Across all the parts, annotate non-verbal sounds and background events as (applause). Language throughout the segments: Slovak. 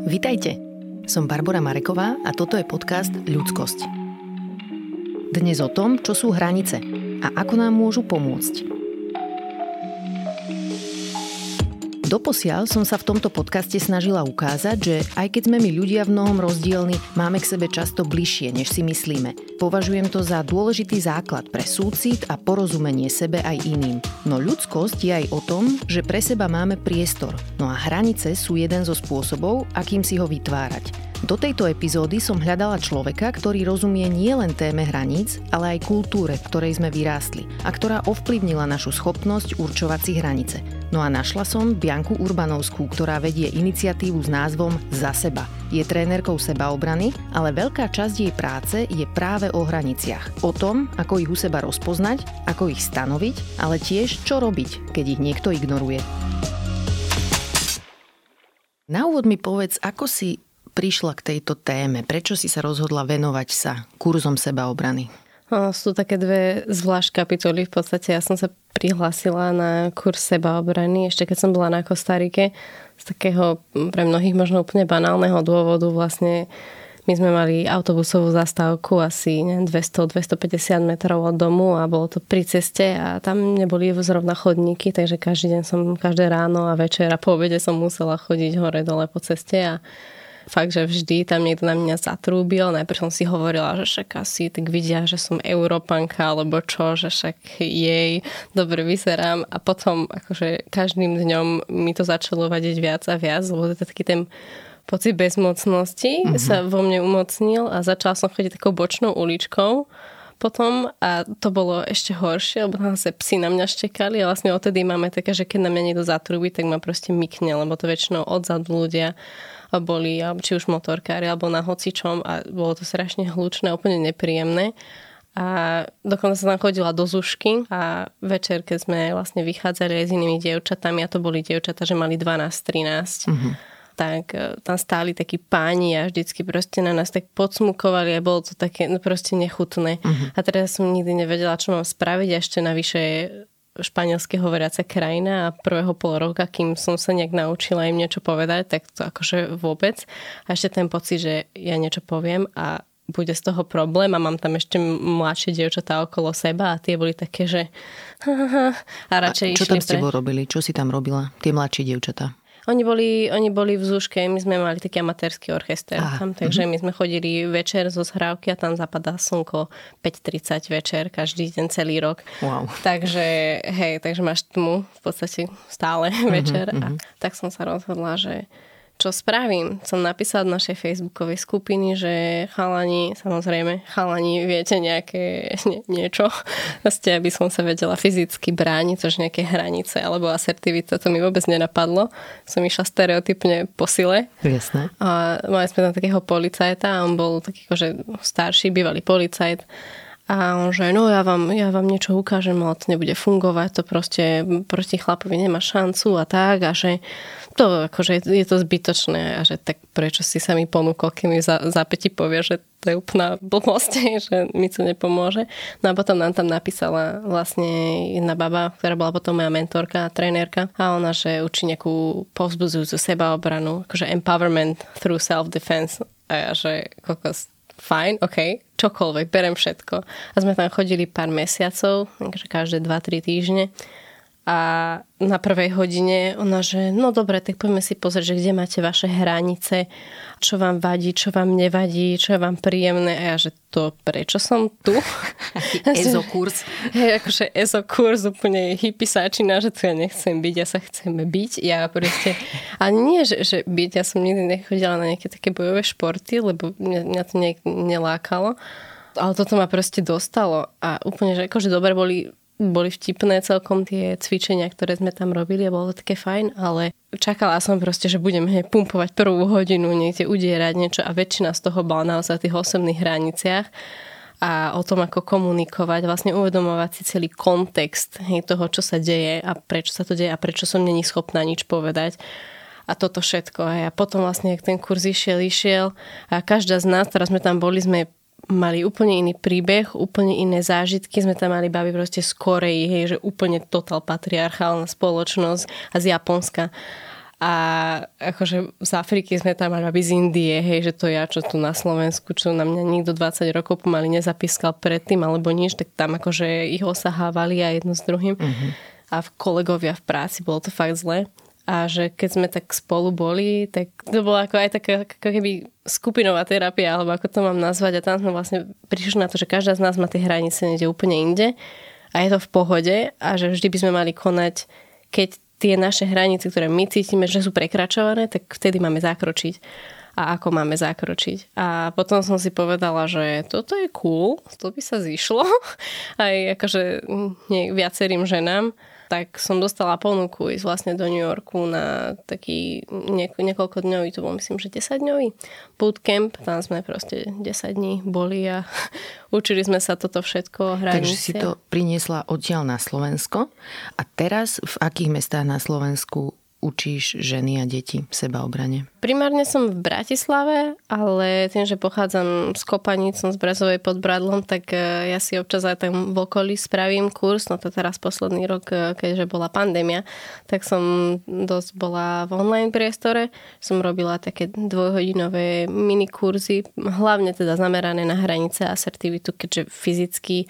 Vitajte, som Barbara Mareková a toto je podcast Ľudskosť. Dnes o tom, čo sú hranice a ako nám môžu pomôcť. Doposiaľ som sa v tomto podcaste snažila ukázať, že aj keď sme my ľudia v mnohom rozdielni, máme k sebe často bližšie, než si myslíme. Považujem to za dôležitý základ pre súcit a porozumenie sebe aj iným. No ľudskosť je aj o tom, že pre seba máme priestor. No a hranice sú jeden zo spôsobov, akým si ho vytvárať. Do tejto epizódy som hľadala človeka, ktorý rozumie nielen téme hraníc, ale aj kultúre, v ktorej sme vyrástli a ktorá ovplyvnila našu schopnosť určovať si hranice. No a našla som Bianku Urbanovskú, ktorá vedie iniciatívu s názvom Za seba. Je trénerkou sebaobrany, ale veľká časť jej práce je práve o hraniciach. O tom, ako ich u seba rozpoznať, ako ich stanoviť, ale tiež čo robiť, keď ich niekto ignoruje. Na úvod mi povedz, ako si prišla k tejto téme? Prečo si sa rozhodla venovať sa kurzom sebaobrany? Sú také dve zvlášť kapitoly. V podstate ja som sa prihlásila na kurz sebaobrany ešte keď som bola na Kostarike z takého pre mnohých možno úplne banálneho dôvodu vlastne my sme mali autobusovú zastávku asi 200-250 metrov od domu a bolo to pri ceste a tam neboli zrovna chodníky, takže každý deň som, každé ráno a večer a po obede som musela chodiť hore dole po ceste a fakt, že vždy tam niekto na mňa zatrúbil. Najprv som si hovorila, že však asi tak vidia, že som Európanka alebo čo, že však jej dobre vyzerám a potom akože každým dňom mi to začalo vadiť viac a viac, lebo to je taký ten pocit bezmocnosti mm-hmm. sa vo mne umocnil a začala som chodiť takou bočnou uličkou potom a to bolo ešte horšie, lebo tam sa psi na mňa štekali a vlastne odtedy máme také, že keď na mňa niekto zatrúbi, tak ma proste mykne, lebo to väčšinou odzadu ľudia boli, či už motorkári, alebo na hocičom a bolo to strašne hlučné, úplne nepríjemné. A dokonca sa tam chodila do Zušky a večer, keď sme vlastne vychádzali aj s inými dievčatami, a to boli dievčata, že mali 12-13, mm-hmm. Tak e, tam stáli takí páni a vždycky proste na nás tak podsmukovali a bolo to také no proste nechutné. Mm-hmm. A teraz som nikdy nevedela, čo mám spraviť a ešte navyše španielsky hovoriaca krajina a prvého pol roka, kým som sa nejak naučila im niečo povedať, tak to akože vôbec. A ešte ten pocit, že ja niečo poviem a bude z toho problém a mám tam ešte mladšie dievčatá okolo seba a tie boli také, že (laughs) a radšej a čo tam s tebou pre... robili? Čo si tam robila? Tie mladšie dievčatá? Oni boli, oni boli v Zúške, my sme mali taký amatérsky orchester Aha. tam, takže my sme chodili večer zo zhrávky a tam zapadá slnko 5.30 večer, každý deň celý rok. Wow. Takže, hej, takže máš tmu v podstate stále (laughs) večer uh-huh. a tak som sa rozhodla, že čo spravím? Som napísala do našej facebookovej skupiny, že chalani, samozrejme, chalani, viete nejaké nie, niečo, (laughs) vlastne, aby som sa vedela fyzicky brániť, což nejaké hranice alebo asertivita, to mi vôbec nenapadlo. Som išla stereotypne po sile. Jasné. A mali sme tam takého policajta a on bol taký akože starší, bývalý policajt a on že, no ja vám, ja vám niečo ukážem, ale to nebude fungovať, to proste proti chlapovi nemá šancu a tak a že to akože je to zbytočné a že tak prečo si sa mi ponúkol, keď mi za, za peti povie, že to je úplná blbosť, (laughs) že mi to nepomôže. No a potom nám tam napísala vlastne jedna baba, ktorá bola potom moja mentorka a trénerka a ona, že učí nejakú povzbudzujúcu sebaobranu, akože empowerment through self-defense. A ja, že kokos, fajn, OK, čokoľvek, berem všetko. A sme tam chodili pár mesiacov, takže každé 2-3 týždne. A na prvej hodine ona, že no dobre, tak poďme si pozrieť, že kde máte vaše hranice, čo vám vadí, čo vám nevadí, čo je vám príjemné. A ja, že to prečo som tu? (laughs) ezokurs. Hej, akože ezokurs, úplne hypisáčina, že tu ja nechcem byť, ja sa chcem byť. Ja proste, a nie, že, že byť, ja som nikdy nechodila na nejaké také bojové športy, lebo mňa, mňa to ne, nelákalo. Ale toto ma proste dostalo a úplne, že akože dobre boli boli vtipné celkom tie cvičenia, ktoré sme tam robili a bolo to také fajn, ale čakala som proste, že budem hneď pumpovať prvú hodinu, niekde udierať niečo a väčšina z toho bola naozaj v tých osobných hraniciach a o tom, ako komunikovať, vlastne uvedomovať si celý kontext hej, toho, čo sa deje a prečo sa to deje a prečo som není schopná nič povedať a toto všetko. A potom vlastne, ak ten kurz išiel, išiel a každá z nás, ktorá sme tam boli, sme mali úplne iný príbeh, úplne iné zážitky. Sme tam mali baby proste z Korei, hej, že úplne total patriarchálna spoločnosť a z Japonska. A akože z Afriky sme tam mali z Indie, hej, že to ja, čo tu na Slovensku, čo na mňa nikto 20 rokov pomaly nezapískal predtým alebo nič, tak tam akože ich osahávali a jedno s druhým. Uh-huh. A v kolegovia v práci bolo to fakt zle. A že keď sme tak spolu boli, tak to bola ako aj taká ako keby skupinová terapia, alebo ako to mám nazvať. A tam sme vlastne prišli na to, že každá z nás má tie hranice niekde úplne inde a je to v pohode a že vždy by sme mali konať, keď tie naše hranice, ktoré my cítime, že sú prekračované, tak vtedy máme zakročiť a ako máme zakročiť. A potom som si povedala, že toto je cool, to by sa zišlo (laughs) aj akože nie, viacerým ženám tak som dostala ponuku ísť vlastne do New Yorku na taký nieko, niekoľko dňový, to bol myslím, že 10 dňový bootcamp. Tam sme proste 10 dní boli a (laughs) učili sme sa toto všetko hrať. Takže si to priniesla odtiaľ na Slovensko a teraz v akých mestách na Slovensku učíš ženy a deti sebaobrane? Primárne som v Bratislave, ale tým, že pochádzam z Kopaníc, som z Brazovej pod Bradlom, tak e, ja si občas aj tam v okolí spravím kurz. No to teraz posledný rok, e, keďže bola pandémia, tak som dosť bola v online priestore. Som robila také dvojhodinové minikurzy, hlavne teda zamerané na hranice a asertivitu, keďže fyzicky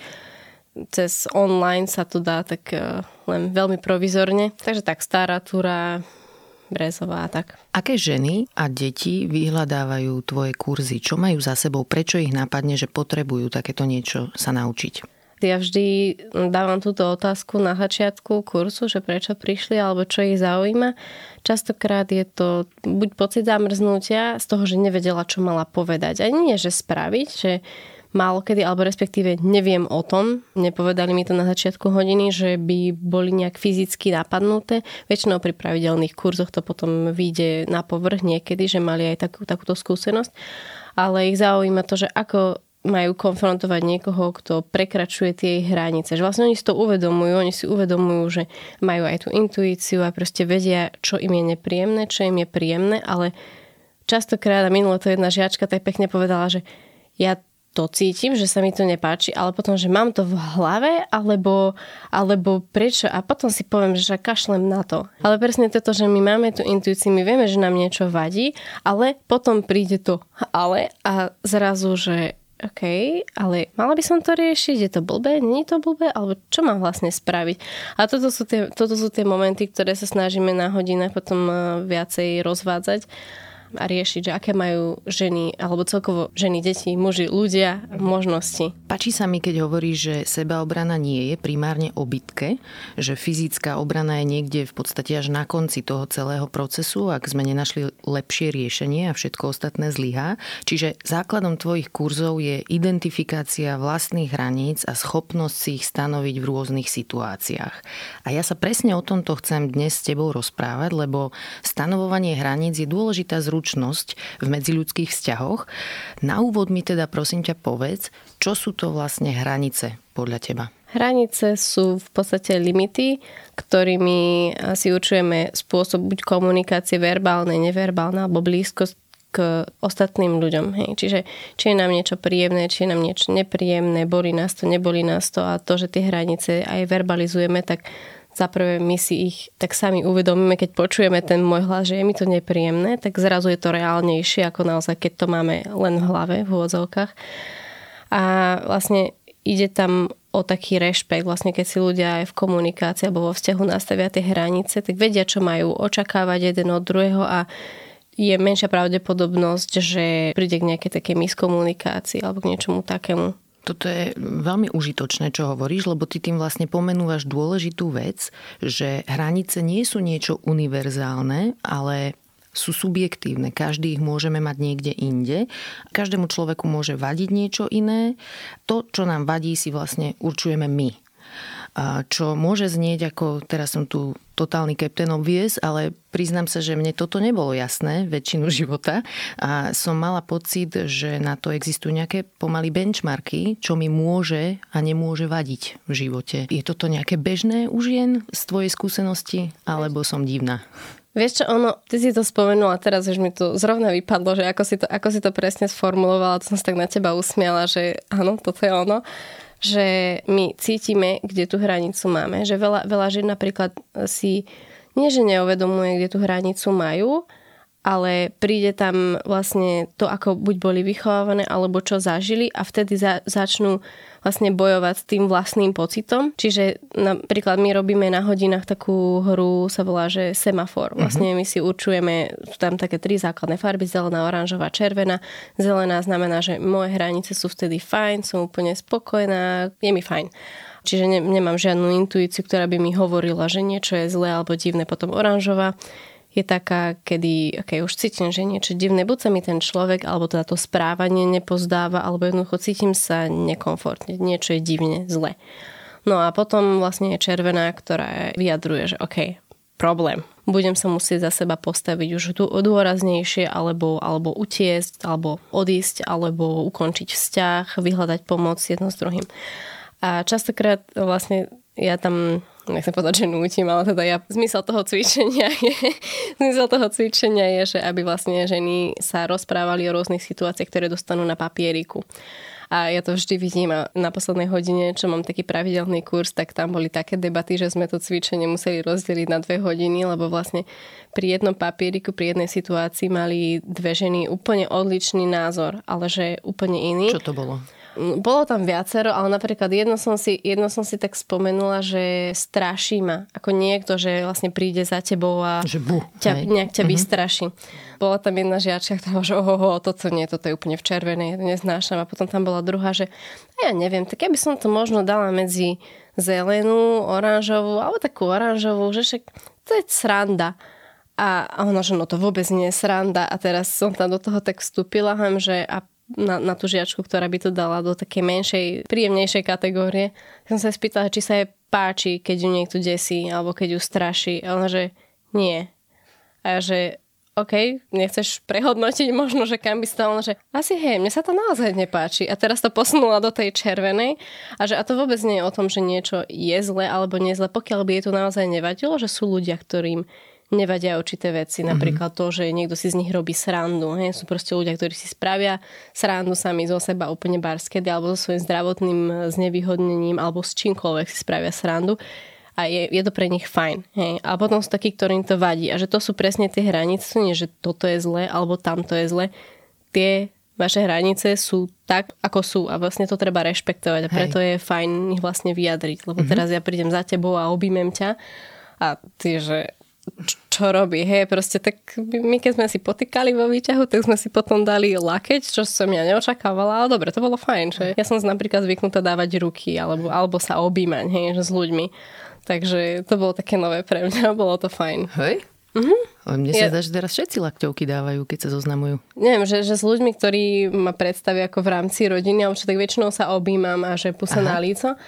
cez online sa to dá tak e, len veľmi provizorne. Takže tak stará túra, Brezová a tak. Aké ženy a deti vyhľadávajú tvoje kurzy? Čo majú za sebou? Prečo ich napadne, že potrebujú takéto niečo sa naučiť? Ja vždy dávam túto otázku na začiatku kurzu, že prečo prišli alebo čo ich zaujíma. Častokrát je to buď pocit zamrznutia z toho, že nevedela, čo mala povedať. A nie, že spraviť, že málo kedy, alebo respektíve neviem o tom. Nepovedali mi to na začiatku hodiny, že by boli nejak fyzicky napadnuté. Väčšinou pri pravidelných kurzoch to potom vyjde na povrch niekedy, že mali aj takú, takúto skúsenosť. Ale ich zaujíma to, že ako majú konfrontovať niekoho, kto prekračuje tie ich hranice. Že vlastne oni si to uvedomujú, oni si uvedomujú, že majú aj tú intuíciu a proste vedia, čo im je nepríjemné, čo im je príjemné, ale častokrát, a minule to jedna žiačka tak pekne povedala, že ja to cítim, že sa mi to nepáči, ale potom, že mám to v hlave, alebo, alebo prečo. A potom si poviem, že kašlem na to. Ale presne toto, že my máme tú intuíciu, my vieme, že nám niečo vadí, ale potom príde to ale a zrazu, že OK, ale mala by som to riešiť, je to blbé, nie je to blbé, alebo čo mám vlastne spraviť? A toto sú tie, toto sú tie momenty, ktoré sa snažíme na hodinách potom eh, viacej rozvádzať a riešiť, že aké majú ženy, alebo celkovo ženy, deti, muži, ľudia možnosti. Pačí sa mi, keď hovorí, že sebaobrana nie je primárne o bitke, že fyzická obrana je niekde v podstate až na konci toho celého procesu, ak sme nenašli lepšie riešenie a všetko ostatné zlyhá. Čiže základom tvojich kurzov je identifikácia vlastných hraníc a schopnosť si ich stanoviť v rôznych situáciách. A ja sa presne o tomto chcem dnes s tebou rozprávať, lebo stanovovanie hraníc je dôležitá zručnosť zručnosť v medziľudských vzťahoch. Na úvod mi teda prosím ťa povedz, čo sú to vlastne hranice podľa teba? Hranice sú v podstate limity, ktorými si určujeme spôsob buď komunikácie verbálnej, neverbálnej alebo blízkosť k ostatným ľuďom. Hej. Čiže či je nám niečo príjemné, či je nám niečo nepríjemné, boli nás to, neboli nás to a to, že tie hranice aj verbalizujeme, tak za prvé my si ich tak sami uvedomíme, keď počujeme ten môj hlas, že je mi to nepríjemné, tak zrazu je to reálnejšie, ako naozaj, keď to máme len v hlave, v úvodzovkách. A vlastne ide tam o taký rešpekt, vlastne keď si ľudia aj v komunikácii alebo vo vzťahu nastavia tie hranice, tak vedia, čo majú očakávať jeden od druhého a je menšia pravdepodobnosť, že príde k nejakej takej miskomunikácii alebo k niečomu takému. Toto je veľmi užitočné, čo hovoríš, lebo ty tým vlastne pomenúvaš dôležitú vec, že hranice nie sú niečo univerzálne, ale sú subjektívne. Každý ich môžeme mať niekde inde. Každému človeku môže vadiť niečo iné. To, čo nám vadí, si vlastne určujeme my čo môže znieť ako, teraz som tu totálny captain obvious, ale priznám sa, že mne toto nebolo jasné väčšinu života a som mala pocit, že na to existujú nejaké pomaly benchmarky, čo mi môže a nemôže vadiť v živote. Je toto nejaké bežné už jen z tvojej skúsenosti, alebo som divná? Vieš čo, ono, ty si to spomenula, teraz už mi to zrovna vypadlo, že ako si to, ako si to presne sformulovala, to som sa tak na teba usmiala, že áno, toto je ono že my cítime, kde tú hranicu máme. Že veľa, veľa žien napríklad si nie, že neuvedomuje, kde tú hranicu majú, ale príde tam vlastne to, ako buď boli vychovávané, alebo čo zažili a vtedy za, začnú vlastne bojovať s tým vlastným pocitom. Čiže napríklad my robíme na hodinách takú hru, sa volá, že semafor. Mhm. Vlastne my si určujeme, sú tam také tri základné farby, zelená, oranžová, červená. Zelená znamená, že moje hranice sú vtedy fajn, som úplne spokojná, je mi fajn. Čiže ne, nemám žiadnu intuíciu, ktorá by mi hovorila, že niečo je zlé alebo divné. Potom oranžová je taká, kedy okay, už cítim, že niečo divné, buď sa mi ten človek alebo teda to správanie nepozdáva, alebo jednoducho cítim sa nekomfortne, niečo je divne, zle. No a potom vlastne je červená, ktorá vyjadruje, že OK, problém. Budem sa musieť za seba postaviť už dôraznejšie, alebo, alebo utiesť, alebo odísť, alebo ukončiť vzťah, vyhľadať pomoc jedno s druhým. A častokrát vlastne ja tam nechcem povedať, že nútim, ale teda ja, zmysel toho cvičenia (laughs) je, zmysel toho cvičenia je, že aby vlastne ženy sa rozprávali o rôznych situáciách, ktoré dostanú na papieriku. A ja to vždy vidím a na poslednej hodine, čo mám taký pravidelný kurz, tak tam boli také debaty, že sme to cvičenie museli rozdeliť na dve hodiny, lebo vlastne pri jednom papieriku, pri jednej situácii mali dve ženy úplne odlišný názor, ale že úplne iný. Čo to bolo? Bolo tam viacero, ale napríklad jedno som si, jedno som si tak spomenula, že straší ma. Ako niekto, že vlastne príde za tebou a že bu, ťa, nejak ťa mm-hmm. vystraší. Bola tam jedna žiačka, ktorá že ohoho, toto nie, toto je úplne v červenej, to neznášam. A potom tam bola druhá, že ja neviem, tak ja by som to možno dala medzi zelenú, oranžovú, alebo takú oranžovú, že však to je sranda. A ona, že no to vôbec nie je sranda. A teraz som tam do toho tak vstúpila, že a na, na tú žiačku, ktorá by to dala do takej menšej, príjemnejšej kategórie. Som sa spýtala, či sa jej páči, keď ju niekto desí, alebo keď ju straší. A ona, že nie. A že OK, nechceš prehodnotiť možno, že kam by stalo, že asi hej, mne sa to naozaj nepáči. A teraz to posunula do tej červenej a že a to vôbec nie je o tom, že niečo je zle alebo nie zle, pokiaľ by jej to naozaj nevadilo, že sú ľudia, ktorým nevadia určité veci. Mm-hmm. Napríklad to, že niekto si z nich robí srandu. Hej? Sú proste ľudia, ktorí si spravia srandu sami zo seba úplne barskedy alebo so svojím zdravotným znevýhodnením alebo s čímkoľvek si spravia srandu a je, je to pre nich fajn. Hej? A potom sú takí, ktorým to vadí. A že to sú presne tie hranice, nie že toto je zle alebo tamto je zle. Tie vaše hranice sú tak, ako sú a vlastne to treba rešpektovať a preto Hej. je fajn ich vlastne vyjadriť. Lebo mm-hmm. teraz ja prídem za tebou a objímem ťa a ty, že čo robí, hej, proste tak my keď sme si potýkali vo výťahu, tak sme si potom dali lakeť, čo som ja neočakávala, ale dobre, to bolo fajn, že ja som napríklad zvyknutá dávať ruky alebo, alebo sa objímať, hej, že s ľuďmi. Takže to bolo také nové pre mňa, (laughs) bolo to fajn. Hej? Mm-hmm. Mne sa ja... zdá, že teraz všetci lakťovky dávajú, keď sa zoznamujú. Neviem, že, že s ľuďmi, ktorí ma predstavia ako v rámci rodiny, čo tak väčšinou sa objímam a že pusa na líco.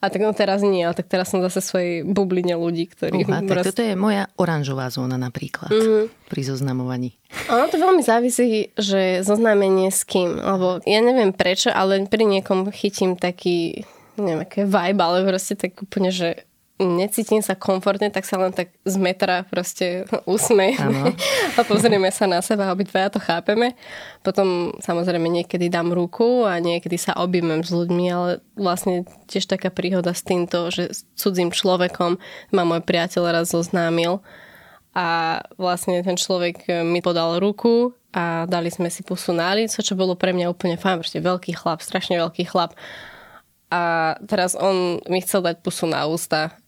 A tak no teraz nie, ale tak teraz som zase svojej bubline ľudí, ktorí... Uha, tak toto je moja oranžová zóna napríklad mm-hmm. pri zoznamovaní. Ono to veľmi závisí, že zoznámenie s kým, lebo ja neviem prečo, ale pri niekom chytím taký neviem, aké vibe, ale proste tak úplne, že necítim sa komfortne, tak sa len tak z metra proste (laughs) usmejeme (laughs) a pozrieme sa na seba, obidvaja to chápeme. Potom samozrejme niekedy dám ruku a niekedy sa objmem s ľuďmi, ale vlastne tiež taká príhoda s týmto, že s cudzím človekom ma môj priateľ raz zoznámil a vlastne ten človek mi podal ruku a dali sme si pusu na lico, čo bolo pre mňa úplne fajn, proste veľký chlap, strašne veľký chlap. A teraz on mi chcel dať pusu na ústa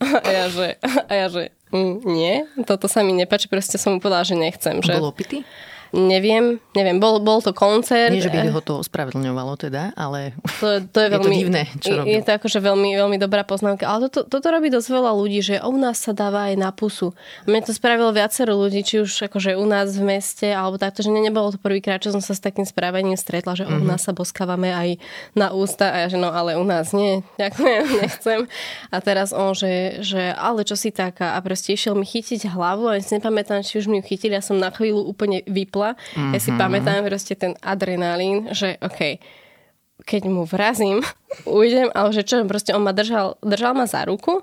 a ja že, a ja, že mm, nie, toto sa mi nepáči, proste som mu povedala, že nechcem. Že... Bol opitý? Neviem, neviem, bol, bol to koncert. Nie, že by ho to ospravedlňovalo teda, ale to, to je, veľmi, (laughs) je to divné, čo robí. Je to akože veľmi, veľmi dobrá poznámka. Ale toto, toto robí dosť veľa ľudí, že u nás sa dáva aj na pusu. Mne to spravilo viacero ľudí, či už akože u nás v meste, alebo takto, že nebolo to prvýkrát, čo som sa s takým správaním stretla, že mm-hmm. u mhm. nás sa boskávame aj na ústa a ja, že no ale u nás nie, (laughs) ďakujem, nechcem. A teraz on, že, že ale čo si taká a proste išiel mi chytiť hlavu a ja si nepamätám, či už mi ju chytili, ja som na chvíľu úplne vypla rýchla. Mm-hmm. Ja si mhm. pamätám proste ten adrenalín, že OK, keď mu vrazím, (laughs) ujdem, ale že čo, proste on ma držal, držal ma za ruku,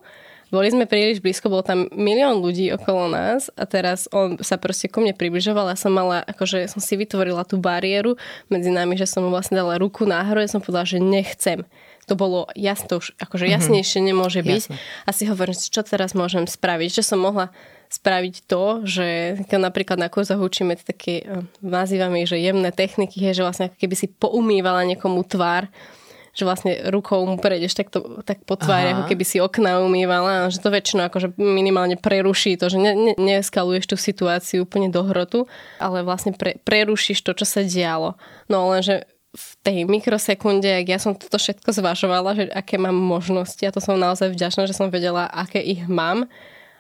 boli sme príliš blízko, bol tam milión ľudí okolo nás a teraz on sa proste ku mne približoval a som mala, akože som si vytvorila tú bariéru medzi nami, že som mu vlastne dala ruku na hrode, som povedala, že nechcem. To bolo už akože mhm. jasnejšie nemôže byť. Jasne. A si hovorím, čo teraz môžem spraviť, že som mohla spraviť to, že keď napríklad na kurzoch učíme také, eh, nazývame ich, že jemné techniky, je, že vlastne keby si poumývala niekomu tvár, že vlastne rukou mu prejdeš tak, to, tak po tvári, ako keby si okna umývala, že to väčšinou akože minimálne preruší to, že ne, ne, neeskaluješ tú situáciu úplne do hrotu, ale vlastne pre, prerušíš to, čo sa dialo. No lenže v tej mikrosekunde, ak ja som toto všetko zvažovala, že aké mám možnosti a to som naozaj vďačná, že som vedela, aké ich mám,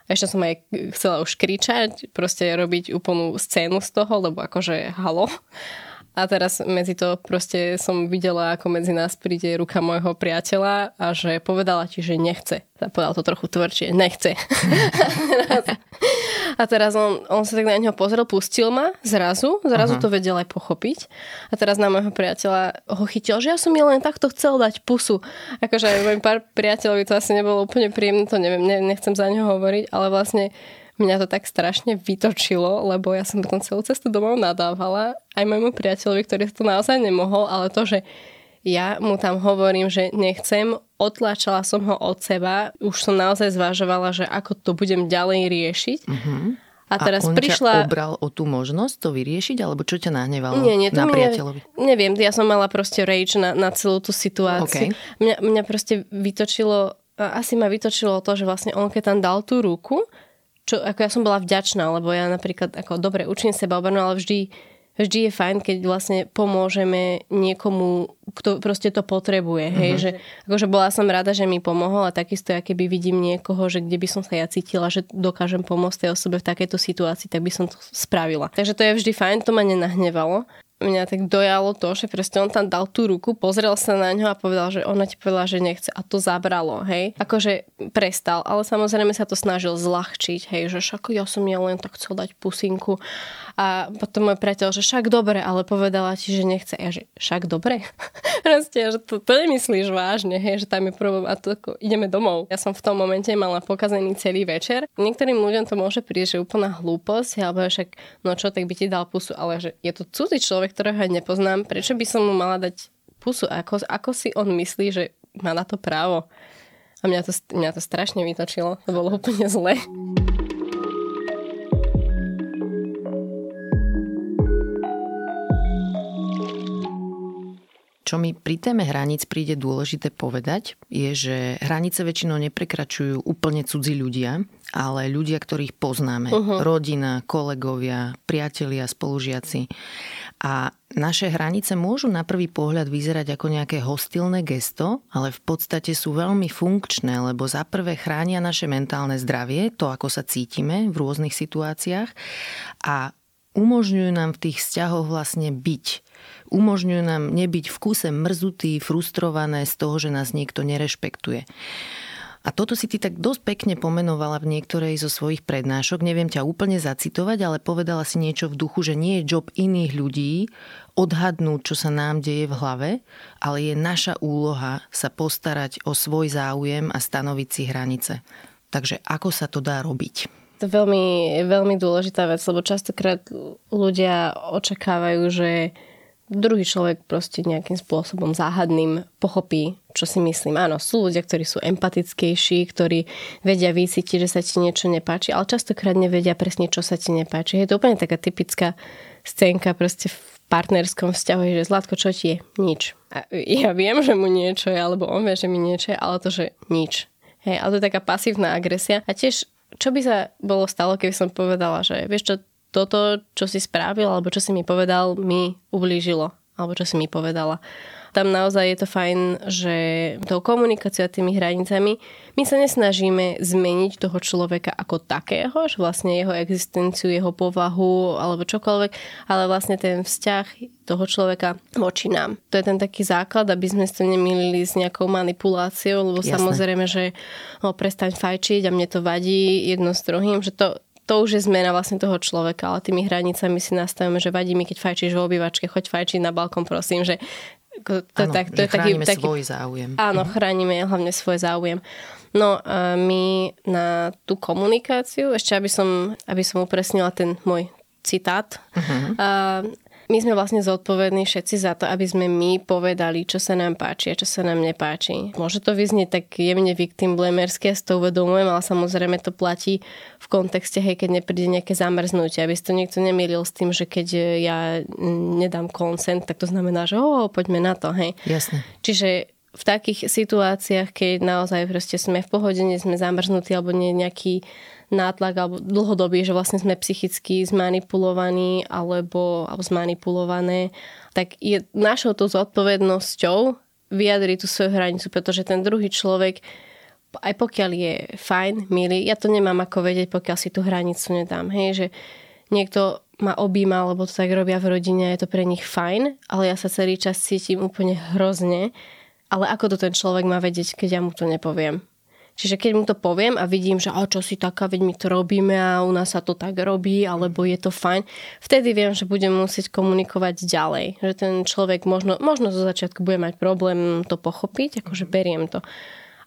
ešte som aj chcela už kričať, proste robiť úplnú scénu z toho, lebo akože halo. A teraz medzi to proste som videla, ako medzi nás príde ruka môjho priateľa a že povedala ti, že nechce. A povedal to trochu tvrdšie, nechce. (laughs) a teraz on, on sa tak na neho pozrel, pustil ma zrazu, zrazu Aha. to vedel aj pochopiť. A teraz na môjho priateľa ho chytil, že ja som mi len takto chcel dať pusu. Akože aj môj pár priateľovi to asi nebolo úplne príjemné, to neviem, nechcem za neho hovoriť, ale vlastne mňa to tak strašne vytočilo, lebo ja som potom celú cestu domov nadávala aj môjmu priateľovi, ktorý to naozaj nemohol, ale to, že ja mu tam hovorím, že nechcem, otlačala som ho od seba, už som naozaj zvažovala, že ako to budem ďalej riešiť. Uh-huh. A teraz a on prišla... ťa obral o tú možnosť to vyriešiť, alebo čo ťa nahnevalo nie, nie, na priateľovi? Ne, neviem, ja som mala proste rage na, na celú tú situáciu. Okay. Mňa, mňa proste vytočilo, asi ma vytočilo to, že vlastne on keď tam dal tú ruku, čo, ako ja som bola vďačná, lebo ja napríklad, ako dobre, učím seba obranu, ale vždy, vždy je fajn, keď vlastne pomôžeme niekomu, kto proste to potrebuje. Hej? Uh-huh. Že, akože bola som rada, že mi pomohol a takisto, ja keby vidím niekoho, že kde by som sa ja cítila, že dokážem pomôcť tej osobe v takejto situácii, tak by som to spravila. Takže to je vždy fajn, to ma nenahnevalo mňa tak dojalo to, že presne on tam dal tú ruku, pozrel sa na ňo a povedal, že ona ti povedala, že nechce. A to zabralo, hej. Akože prestal, ale samozrejme sa to snažil zľahčiť, hej, že však ja som ja len tak chcel dať pusinku a potom môj priateľ, že však dobre, ale povedala ti, že nechce. Ja, že však dobre? (laughs) Proste, že to, to nemyslíš vážne, hej, že tam je problém a to ako, ideme domov. Ja som v tom momente mala pokazený celý večer. Niektorým ľuďom to môže prísť, že úplná hlúposť, alebo však, no čo, tak by ti dal pusu, ale že je to cudzí človek, ktorého ja nepoznám, prečo by som mu mala dať pusu? Ako, ako si on myslí, že má na to právo? A mňa to, mňa to strašne vytočilo. To bolo úplne zle. Čo mi pri téme hraníc príde dôležité povedať, je, že hranice väčšinou neprekračujú úplne cudzí ľudia, ale ľudia, ktorých poznáme. Uh-huh. Rodina, kolegovia, priatelia, spolužiaci. A naše hranice môžu na prvý pohľad vyzerať ako nejaké hostilné gesto, ale v podstate sú veľmi funkčné, lebo za prvé chránia naše mentálne zdravie, to ako sa cítime v rôznych situáciách a umožňujú nám v tých vzťahoch vlastne byť umožňujú nám nebyť v kuse mrzutý, frustrované z toho, že nás niekto nerešpektuje. A toto si ty tak dosť pekne pomenovala v niektorej zo svojich prednášok. Neviem ťa úplne zacitovať, ale povedala si niečo v duchu, že nie je job iných ľudí odhadnúť, čo sa nám deje v hlave, ale je naša úloha sa postarať o svoj záujem a stanoviť si hranice. Takže ako sa to dá robiť? To je veľmi, veľmi dôležitá vec, lebo častokrát ľudia očakávajú, že druhý človek proste nejakým spôsobom záhadným pochopí, čo si myslím. Áno, sú ľudia, ktorí sú empatickejší, ktorí vedia vycítiť, že sa ti niečo nepáči, ale častokrát nevedia presne, čo sa ti nepáči. Je to úplne taká typická scénka proste v partnerskom vzťahu, že Zlatko, čo ti je? Nič. A ja viem, že mu niečo je, alebo on vie, že mi niečo je, ale to, že nič. Hej, ale to je taká pasívna agresia. A tiež, čo by sa bolo stalo, keby som povedala, že vieš čo, toto, čo si spravil alebo čo si mi povedal, mi ublížilo. Alebo čo si mi povedala. Tam naozaj je to fajn, že tou komunikáciou a tými hranicami my sa nesnažíme zmeniť toho človeka ako takého, že vlastne jeho existenciu, jeho povahu alebo čokoľvek, ale vlastne ten vzťah toho človeka voči nám. To je ten taký základ, aby sme to nemýlili s nejakou manipuláciou, lebo Jasné. samozrejme, že no, prestaň fajčiť a mne to vadí jedno s druhým, že to, to už je zmena vlastne toho človeka, ale tými hranicami si nastavíme, že vadí mi, keď fajčíš v obývačke, choď fajčiť na balkón, prosím, že to, áno, tak, to je taký, taký, svoj záujem. Áno, mhm. chránime hlavne svoj záujem. No a my na tú komunikáciu, ešte aby som, aby som upresnila ten môj citát, uh-huh. a, my sme vlastne zodpovední všetci za to, aby sme my povedali, čo sa nám páči a čo sa nám nepáči. Môže to vyznieť tak jemne victim blamersky, ja si to uvedomujem, ale samozrejme to platí v kontexte, hej, keď nepríde nejaké zamrznutie, aby si to niekto nemýlil s tým, že keď ja nedám consent, tak to znamená, že oh, poďme na to, hej. Jasne. Čiže v takých situáciách, keď naozaj proste sme v pohode, nie sme zamrznutí alebo nie nejaký nátlak alebo dlhodobý, že vlastne sme psychicky zmanipulovaní alebo, alebo zmanipulované, tak je našou to zodpovednosťou vyjadriť tú svoju hranicu, pretože ten druhý človek aj pokiaľ je fajn, milý, ja to nemám ako vedieť, pokiaľ si tú hranicu nedám. Hej, že niekto ma objíma, lebo to tak robia v rodine, je to pre nich fajn, ale ja sa celý čas cítim úplne hrozne. Ale ako to ten človek má vedieť, keď ja mu to nepoviem? Čiže keď mu to poviem a vidím, že o, čo si taká, veď my to robíme a u nás sa to tak robí, alebo je to fajn, vtedy viem, že budem musieť komunikovať ďalej. Že ten človek možno, možno zo začiatku bude mať problém to pochopiť, akože mhm. beriem to.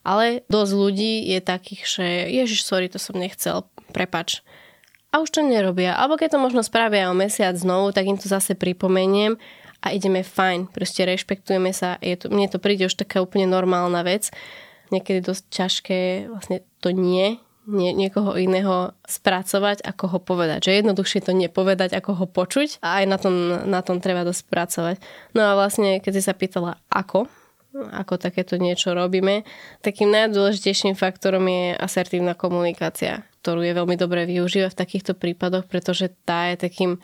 Ale dosť ľudí je takých, že ježiš, sorry, to som nechcel, prepač. A už to nerobia. Alebo keď to možno spravia o mesiac znovu, tak im to zase pripomeniem a ideme fajn. Proste rešpektujeme sa. Je to, mne to príde už taká úplne normálna vec niekedy dosť ťažké vlastne to nie, nie niekoho iného spracovať, ako ho povedať. Že jednoduchšie to nepovedať, ako ho počuť a aj na tom, na tom treba dosť spracovať. No a vlastne, keď si sa pýtala ako, ako takéto niečo robíme, takým najdôležitejším faktorom je asertívna komunikácia, ktorú je veľmi dobre využívať v takýchto prípadoch, pretože tá je takým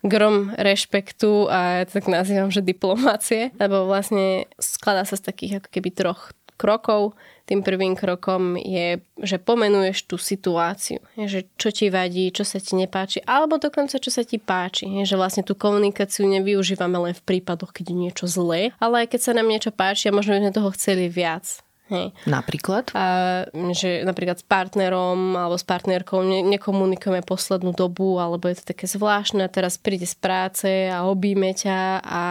grom rešpektu a ja to tak nazývam, že diplomácie, lebo vlastne skladá sa z takých ako keby troch krokov. Tým prvým krokom je, že pomenuješ tú situáciu, že čo ti vadí, čo sa ti nepáči, alebo dokonca čo sa ti páči. Že vlastne tú komunikáciu nevyužívame len v prípadoch, keď je niečo zlé, ale aj keď sa nám niečo páči a možno by sme toho chceli viac. Hej. Napríklad? A, že napríklad s partnerom alebo s partnerkou ne, nekomunikujeme poslednú dobu, alebo je to také zvláštne, teraz príde z práce a obíme ťa a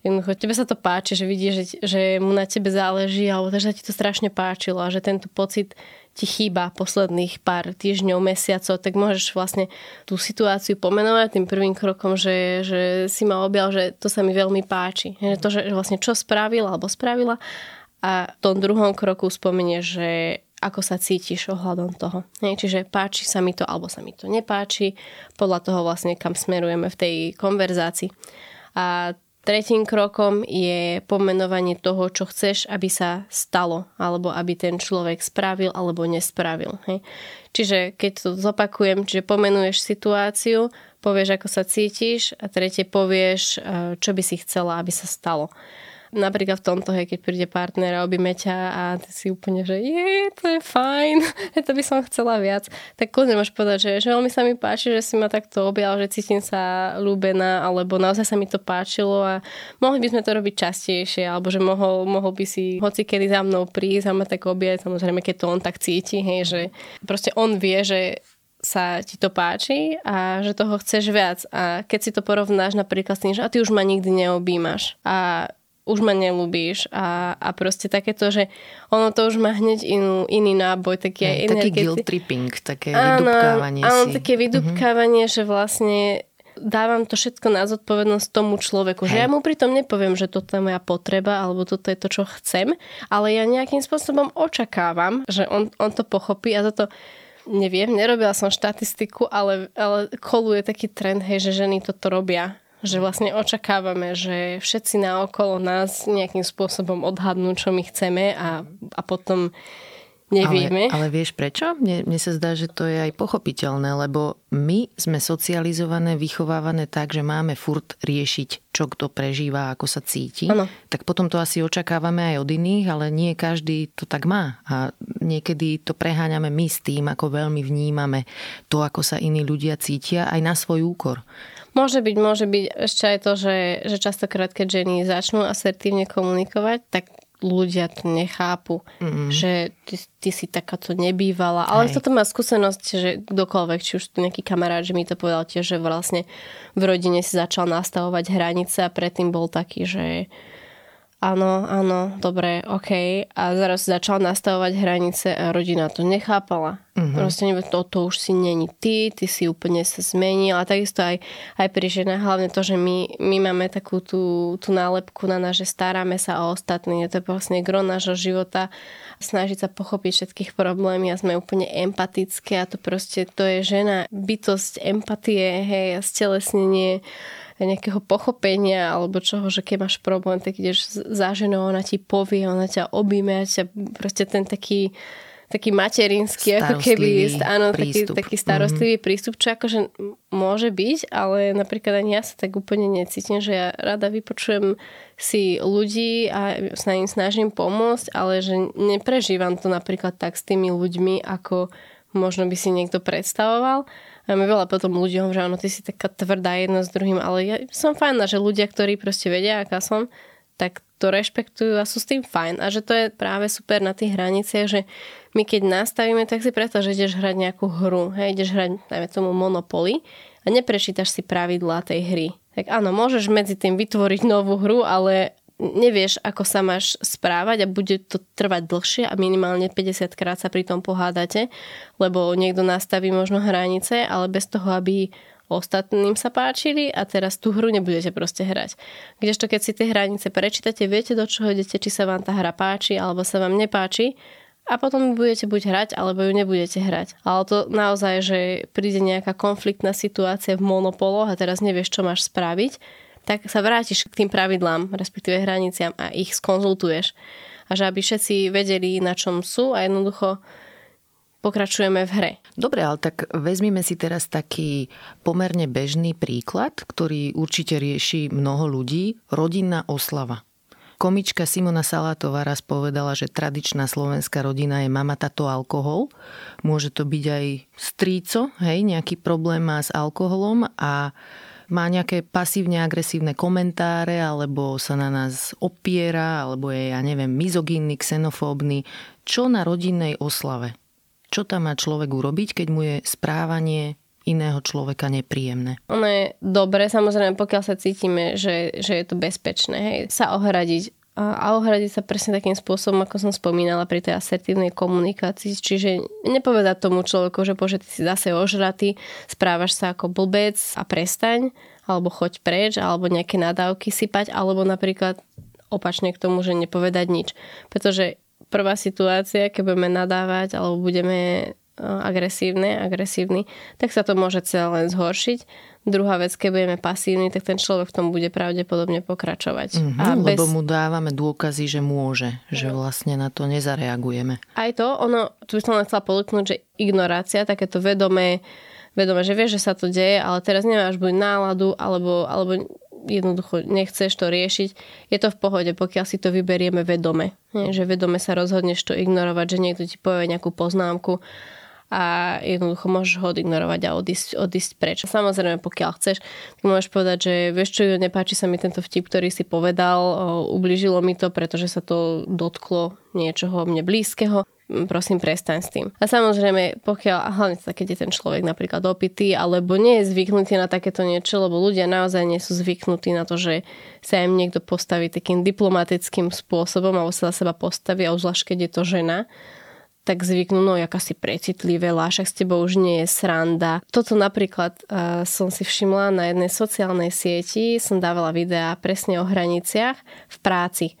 jednoducho tebe sa to páči, že vidíš, že, že mu na tebe záleží, alebo že sa ti to strašne páčilo a že tento pocit ti chýba posledných pár týždňov, mesiacov, tak môžeš vlastne tú situáciu pomenovať tým prvým krokom, že, že si ma objal, že to sa mi veľmi páči. Že to, že vlastne čo spravila alebo spravila a v tom druhom kroku spomenie, že ako sa cítiš ohľadom toho. Hej, čiže páči sa mi to alebo sa mi to nepáči, podľa toho vlastne kam smerujeme v tej konverzácii. A Tretím krokom je pomenovanie toho, čo chceš, aby sa stalo, alebo aby ten človek spravil alebo nespravil. Hej. Čiže keď to zopakujem, čiže pomenuješ situáciu, povieš, ako sa cítiš a tretie povieš, eh, čo by si chcela, aby sa stalo napríklad v tomto, hej, keď príde partner a objíme ťa a ty si úplne, že je, to je fajn, (laughs) to by som chcela viac, tak kľudne môžeš povedať, že, že veľmi sa mi páči, že si ma takto objal, že cítim sa ľúbená, alebo naozaj sa mi to páčilo a mohli by sme to robiť častejšie, alebo že mohol, mohol by si hoci kedy za mnou prísť a ma tak objať, samozrejme, keď to on tak cíti, hej, že proste on vie, že sa ti to páči a že toho chceš viac. A keď si to porovnáš napríklad s tým, že a ty už ma nikdy neobímaš a už ma nelúbíš a, a proste takéto, že ono to už má hneď inú, iný náboj, taký aj Taký guilt tripping, také áno, vydubkávanie áno, si. také vydubkávanie, mm-hmm. že vlastne dávam to všetko na zodpovednosť tomu človeku. Hej. Že ja mu pritom nepoviem, že toto je moja potreba alebo toto je to, čo chcem, ale ja nejakým spôsobom očakávam, že on, on to pochopí a toto neviem, nerobila som štatistiku, ale, ale koluje taký trend, hej, že ženy toto robia že vlastne očakávame, že všetci naokolo nás nejakým spôsobom odhadnú, čo my chceme a, a potom nevieme. Ale, ale vieš prečo? Mne, mne sa zdá, že to je aj pochopiteľné, lebo my sme socializované, vychovávané tak, že máme furt riešiť, čo kto prežíva, ako sa cíti. Ano. Tak potom to asi očakávame aj od iných, ale nie každý to tak má. A niekedy to preháňame my s tým, ako veľmi vnímame to, ako sa iní ľudia cítia, aj na svoj úkor. Môže byť, môže byť ešte aj to, že, že častokrát, keď ženy začnú asertívne komunikovať, tak ľudia to nechápu, mm. že ty, ty si takáto nebývala. Ale Hej. toto má skúsenosť, že kdokoľvek, či už tu nejaký kamarát, že mi to povedal tiež, že vlastne v rodine si začal nastavovať hranice a predtým bol taký, že áno, áno, dobre, OK. A zaraz začal nastavovať hranice a rodina to nechápala. Uh-huh. Proste to, to už si není ty, ty si úplne sa zmenil a takisto aj, aj pri ženách, hlavne to, že my, my máme takú tú, tú nálepku na nás, že staráme sa o ostatní, to je vlastne gro nášho života, snažiť sa pochopiť všetkých problémy a sme úplne empatické a to proste, to je žena, bytosť empatie, hej, a stelesnenie nejakého pochopenia alebo čoho, že keď máš problém, tak ideš za ženou, ona ti povie, ona ťa objíme, ťa proste ten taký taký materinský, ako keby, áno, taký, taký starostlivý mm-hmm. prístup, čo akože môže byť, ale napríklad ani ja sa tak úplne necítim, že ja rada vypočujem si ľudí a sa im snažím pomôcť, ale že neprežívam to napríklad tak s tými ľuďmi, ako možno by si niekto predstavoval. Mi veľa potom ľudí že áno, ty si taká tvrdá jedna s druhým, ale ja som fajná, že ľudia, ktorí proste vedia, aká som, tak to rešpektujú a sú s tým fajn. A že to je práve super na tých hraniciach, že my keď nastavíme, tak si predstav, že ideš hrať nejakú hru, hej, ideš hrať, dajme tomu Monopoly a neprečítaš si pravidlá tej hry. Tak áno, môžeš medzi tým vytvoriť novú hru, ale nevieš, ako sa máš správať a bude to trvať dlhšie a minimálne 50 krát sa pri tom pohádate, lebo niekto nastaví možno hranice, ale bez toho, aby ostatným sa páčili a teraz tú hru nebudete proste hrať. Kdežto keď si tie hranice prečítate, viete do čoho idete, či sa vám tá hra páči alebo sa vám nepáči a potom budete buď hrať, alebo ju nebudete hrať. Ale to naozaj, že príde nejaká konfliktná situácia v monopoloch a teraz nevieš, čo máš spraviť, tak sa vrátiš k tým pravidlám, respektíve hraniciam a ich skonzultuješ. A že aby všetci vedeli, na čom sú a jednoducho pokračujeme v hre. Dobre, ale tak vezmime si teraz taký pomerne bežný príklad, ktorý určite rieši mnoho ľudí. Rodinná oslava. Komička Simona Salátová raz povedala, že tradičná slovenská rodina je mama, tato, alkohol. Môže to byť aj stríco, hej, nejaký problém má s alkoholom a má nejaké pasívne agresívne komentáre, alebo sa na nás opiera, alebo je, ja neviem, mizogínny, xenofóbny. Čo na rodinnej oslave? Čo tam má človek urobiť, keď mu je správanie iného človeka nepríjemné? Ono je dobre, samozrejme, pokiaľ sa cítime, že, že je to bezpečné, hej, sa ohradiť a ohradiť sa presne takým spôsobom, ako som spomínala pri tej asertívnej komunikácii. Čiže nepovedať tomu človeku, že bože, ty si zase ožratý, správaš sa ako blbec a prestaň, alebo choď preč, alebo nejaké nadávky sypať, alebo napríklad opačne k tomu, že nepovedať nič. Pretože prvá situácia, keď budeme nadávať alebo budeme agresívne, agresívny, tak sa to môže celé len zhoršiť. Druhá vec, keď budeme pasívni, tak ten človek v tom bude pravdepodobne pokračovať. Mm-hmm, a bez... Lebo mu dávame dôkazy, že môže, že vlastne na to nezareagujeme. Aj to, ono, tu by som len chcela podotknúť, že ignorácia, takéto vedomé, vedomé, že vieš, že sa to deje, ale teraz nemáš buď náladu, alebo, alebo jednoducho nechceš to riešiť, je to v pohode, pokiaľ si to vyberieme vedome. Nie, že vedome sa rozhodneš to ignorovať, že niekto ti povie nejakú poznámku a jednoducho môžeš ho odignorovať a odísť, odísť preč. Samozrejme, pokiaľ chceš, môžeš povedať, že vieš čo, nepáči sa mi tento vtip, ktorý si povedal, ubližilo mi to, pretože sa to dotklo niečoho mne blízkeho prosím, prestaň s tým. A samozrejme, pokiaľ, a hlavne teda, keď je ten človek napríklad opitý, alebo nie je zvyknutý na takéto niečo, lebo ľudia naozaj nie sú zvyknutí na to, že sa im niekto postaví takým diplomatickým spôsobom, alebo sa za seba postaví, a uzvlášť, keď je to žena, tak zvyknú, no jaká si precitlivé, však s tebou už nie je sranda. Toto napríklad uh, som si všimla na jednej sociálnej sieti, som dávala videá presne o hraniciach v práci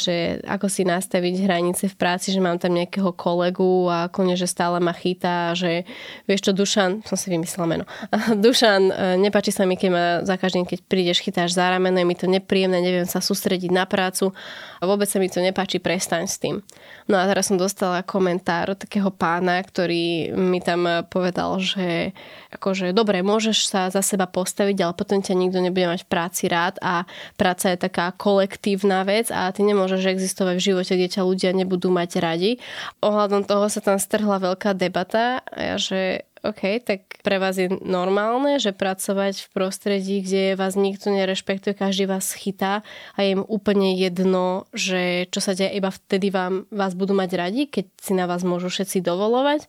že ako si nastaviť hranice v práci, že mám tam nejakého kolegu a kone, že stále ma chytá, že vieš čo, Dušan, som si vymyslela meno, (laughs) Dušan, e, nepáči sa mi, keď ma za každým, keď prídeš, chytáš za rameno, je mi to nepríjemné, neviem sa sústrediť na prácu a vôbec sa mi to nepáči, prestaň s tým. No a teraz som dostala komentár od takého pána, ktorý mi tam povedal, že akože dobre, môžeš sa za seba postaviť, ale potom ťa nikto nebude mať v práci rád a práca je taká kolektívna vec a ty nemôžeš existovať v živote, kde ťa ľudia nebudú mať radi. Ohľadom toho sa tam strhla veľká debata a že OK, tak pre vás je normálne, že pracovať v prostredí, kde vás nikto nerešpektuje, každý vás chytá a je im úplne jedno, že čo sa deje, iba vtedy vám, vás budú mať radi, keď si na vás môžu všetci dovolovať.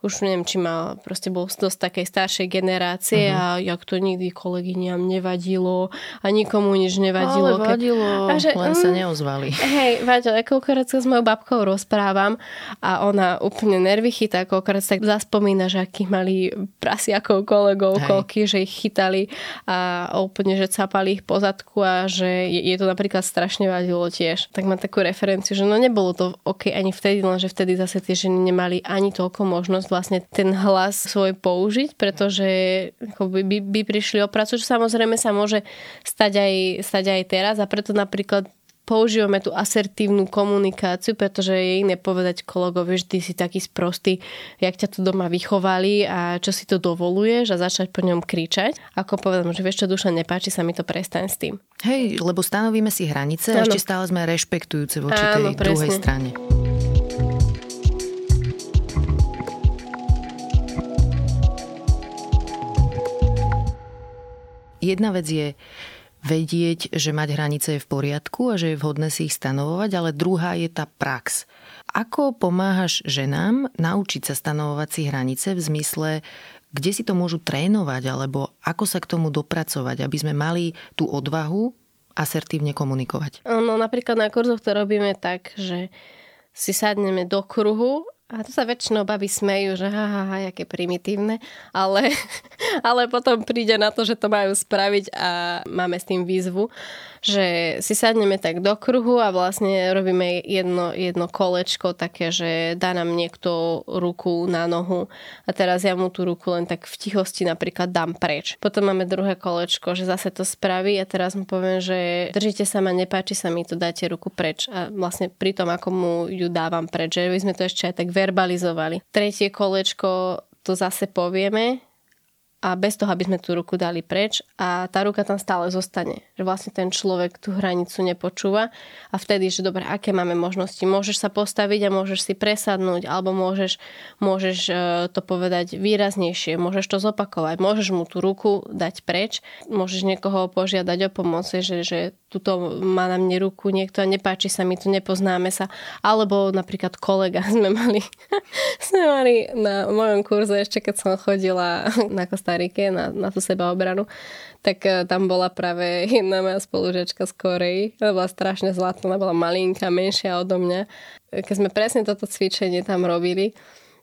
Už neviem, či mal, proste bol dosť takej staršej generácie uh-huh. a jak to nikdy kolegyňam nevadilo a nikomu nič nevadilo. Ale vadilo, a že, len mm, sa neozvali. (laughs) Hej, vadilo, koľkokrát sa s mojou babkou rozprávam a ona úplne nervy chytá, koľkokrát sa zaspomína, že akých mali prasiakov kolegov, koľky, že ich chytali a úplne, že capali ich po zadku a že je, je to napríklad strašne vadilo tiež. Tak mám takú referenciu, že no nebolo to OK ani vtedy, lenže vtedy zase tie ženy nemali ani toľko možnosť vlastne ten hlas svoj použiť, pretože by, by, by prišli o prácu, čo samozrejme sa môže stať aj, stať aj teraz a preto napríklad používame tú asertívnu komunikáciu, pretože je iné povedať kolegovi, že ty si taký sprostý, jak ťa tu doma vychovali a čo si to dovoluješ a začať po ňom kričať, ako povedať, že vieš čo, duša, nepáči sa mi to, prestaň s tým. Hej, lebo stanovíme si hranice ano. a ešte stále sme rešpektujúce voči tej presne. druhej strane. Jedna vec je vedieť, že mať hranice je v poriadku a že je vhodné si ich stanovovať, ale druhá je tá prax. Ako pomáhaš ženám naučiť sa stanovovať si hranice v zmysle, kde si to môžu trénovať, alebo ako sa k tomu dopracovať, aby sme mali tú odvahu asertívne komunikovať? No napríklad na kurzoch to robíme tak, že si sadneme do kruhu a to sa väčšinou baby smejú, že ha, ha, ha, jaké primitívne, ale, (laughs) ale potom príde na to, že to majú spraviť a máme s tým výzvu že si sadneme tak do kruhu a vlastne robíme jedno, jedno kolečko také, že dá nám niekto ruku na nohu a teraz ja mu tú ruku len tak v tichosti napríklad dám preč. Potom máme druhé kolečko, že zase to spraví a teraz mu poviem, že držite sa ma, nepáči sa mi to, dáte ruku preč. A vlastne pri tom, ako mu ju dávam preč, že by sme to ešte aj tak verbalizovali. Tretie kolečko to zase povieme, a bez toho, aby sme tú ruku dali preč a tá ruka tam stále zostane. Že vlastne ten človek tú hranicu nepočúva a vtedy, že dobre, aké máme možnosti. Môžeš sa postaviť a môžeš si presadnúť alebo môžeš, môžeš e, to povedať výraznejšie, môžeš to zopakovať, môžeš mu tú ruku dať preč, môžeš niekoho požiadať o pomoc, že, že tuto má na mne ruku niekto a nepáči sa mi tu, nepoznáme sa. Alebo napríklad kolega (laughs) sme mali, (laughs) sme mali na mojom kurze ešte keď som chodila na kosta Kostarike na, na tú sebaobranu, tak e, tam bola práve jedna moja spolužiačka z Korei. Ona bola strašne zlatá, ona bola malinká, menšia odo mňa. Keď sme presne toto cvičenie tam robili,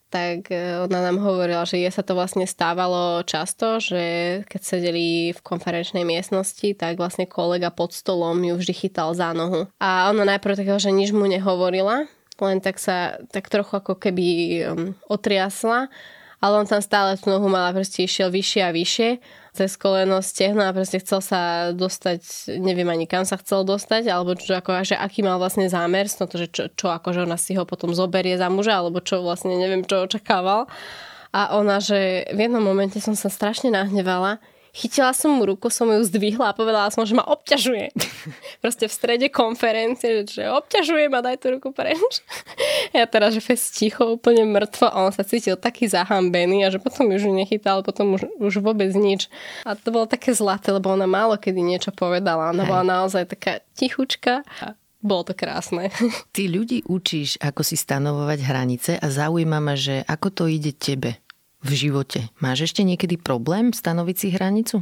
tak e, ona nám hovorila, že je sa to vlastne stávalo často, že keď sedeli v konferenčnej miestnosti, tak vlastne kolega pod stolom ju vždy chytal za nohu. A ona najprv takého, že nič mu nehovorila, len tak sa tak trochu ako keby otriasla ale on tam stále tú nohu mala, proste išiel vyššie a vyššie cez koleno stehno a proste chcel sa dostať, neviem ani kam sa chcel dostať, alebo čo, ako, že aký mal vlastne zámer, no to, že čo, čo akože ona si ho potom zoberie za muža, alebo čo vlastne neviem, čo očakával. A ona, že v jednom momente som sa strašne nahnevala, chytila som mu ruku, som ju zdvihla a povedala som, že ma obťažuje. (laughs) Proste v strede konferencie, že obťažuje ma, daj tú ruku preč. ja teraz, že fest ticho, úplne mŕtvo a on sa cítil taký zahambený a že potom už ju nechytal, potom už, už vôbec nič. A to bolo také zlaté, lebo ona málo kedy niečo povedala. Ona Hej. bola naozaj taká tichučka bolo to krásne. Ty ľudí učíš, ako si stanovovať hranice a zaujíma ma, že ako to ide tebe v živote. Máš ešte niekedy problém stanoviť si hranicu?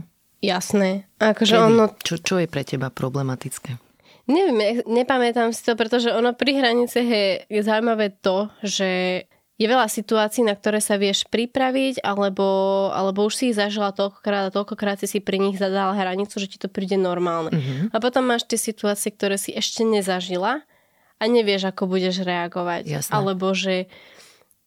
Jasné. Akože ono... čo, čo je pre teba problematické? Neviem, nepamätám si to, pretože ono pri hranice je, je zaujímavé to, že je veľa situácií, na ktoré sa vieš pripraviť, alebo, alebo už si ich zažila toľkokrát a toľkokrát si si pri nich zadala hranicu, že ti to príde normálne. Uh-huh. A potom máš tie situácie, ktoré si ešte nezažila a nevieš, ako budeš reagovať. Jasné. Alebo že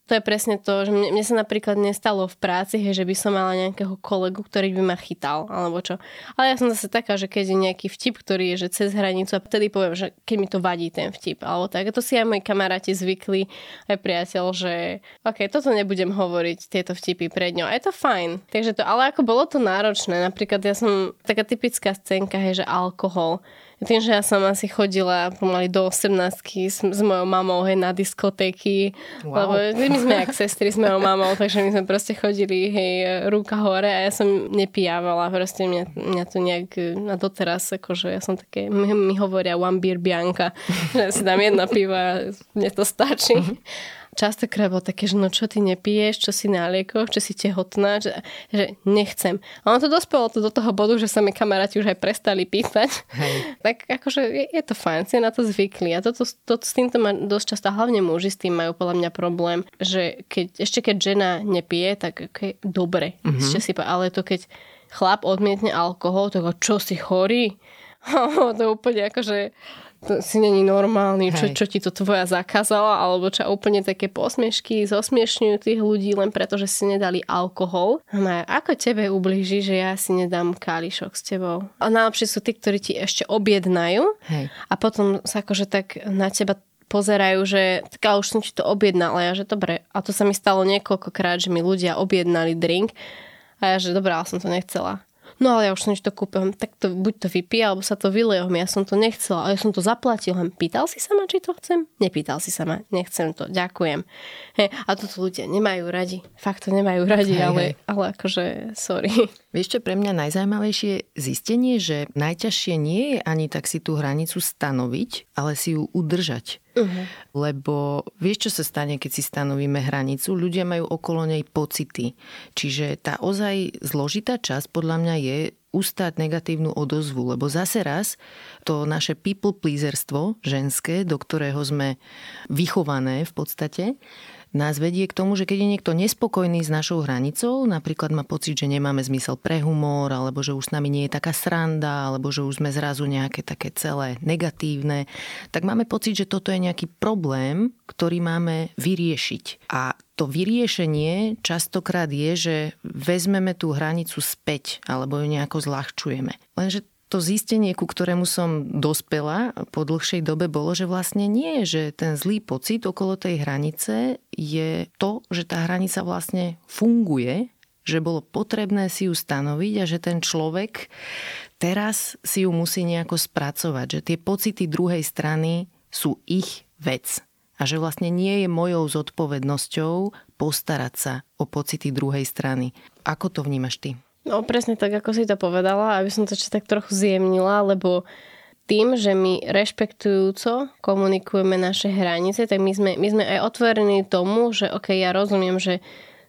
to je presne to, že mne, mne sa napríklad nestalo v práci, hej, že by som mala nejakého kolegu, ktorý by ma chytal, alebo čo. Ale ja som zase taká, že keď je nejaký vtip, ktorý je že cez hranicu a vtedy poviem, že keď mi to vadí ten vtip, alebo tak. A to si aj moji kamaráti zvykli, aj priateľ, že OK, toto nebudem hovoriť, tieto vtipy pred ňou. A je to fajn. Takže to, ale ako bolo to náročné, napríklad ja som, taká typická scénka, hej, že alkohol tým, že ja som asi chodila pomaly do 18 s, s mojou mamou hej, na diskotéky, wow. lebo my sme jak sestry s mojou mamou, takže my sme proste chodili hej, ruka hore a ja som nepijávala, proste mňa, mňa to nejak na doteraz, akože ja som také, mi, mi hovoria one beer bianca, že si dám jedna piva a mne to stačí. Mm-hmm. Častokrát bolo také, že no čo ty nepiješ, čo si na liekoch, čo si tehotná, že, že nechcem. A ono to dospelo to do toho bodu, že sa mi kamaráti už aj prestali pýtať. Hej. (laughs) tak akože je, je to fajn, si na to zvykli. A toto, to, s týmto má dosť často, hlavne muži s tým majú podľa mňa problém, že keď, ešte keď žena nepije, tak okay, dobre. Mm-hmm. Ešte si, ale to keď chlap odmietne alkohol, tak čo si chorý? (laughs) to úplne akože to si není normálny, čo, čo ti to tvoja zakázala, alebo čo úplne také posmiešky zosmiešňujú tých ľudí len preto, že si nedali alkohol. No, ako tebe ublíži, že ja si nedám kališok s tebou? A najlepšie sú tí, ktorí ti ešte objednajú Hej. a potom sa akože tak na teba pozerajú, že tak už som ti to objednala, ja, že dobre. A to sa mi stalo niekoľkokrát, že mi ľudia objednali drink a ja, že dobrá, som to nechcela no ale ja už som to kúpil, tak to buď to vypije, alebo sa to vylejom, ja som to nechcela, ale ja som to zaplatil, len pýtal si sa ma, či to chcem? Nepýtal si sa ma, nechcem to, ďakujem. He, a toto ľudia nemajú radi, fakt to nemajú radi, hej, ale, hej. ale akože sorry. Vieš čo, pre mňa najzajímavejšie zistenie, že najťažšie nie je ani tak si tú hranicu stanoviť, ale si ju udržať. Uh-huh. Lebo vieš, čo sa stane, keď si stanovíme hranicu? Ľudia majú okolo nej pocity. Čiže tá ozaj zložitá časť podľa mňa je ustáť negatívnu odozvu, lebo zase raz to naše people pleaserstvo ženské, do ktorého sme vychované v podstate, nás vedie k tomu, že keď je niekto nespokojný s našou hranicou, napríklad má pocit, že nemáme zmysel pre humor, alebo že už s nami nie je taká sranda, alebo že už sme zrazu nejaké také celé negatívne, tak máme pocit, že toto je nejaký problém, ktorý máme vyriešiť. A to vyriešenie častokrát je, že vezmeme tú hranicu späť alebo ju nejako zľahčujeme. Lenže to zistenie, ku ktorému som dospela po dlhšej dobe, bolo, že vlastne nie, že ten zlý pocit okolo tej hranice je to, že tá hranica vlastne funguje, že bolo potrebné si ju stanoviť a že ten človek teraz si ju musí nejako spracovať, že tie pocity druhej strany sú ich vec a že vlastne nie je mojou zodpovednosťou postarať sa o pocity druhej strany. Ako to vnímaš ty? No presne tak, ako si to povedala, aby som to ešte tak trochu zjemnila, lebo tým, že my rešpektujúco komunikujeme naše hranice, tak my sme, my sme aj otvorení tomu, že ok, ja rozumiem, že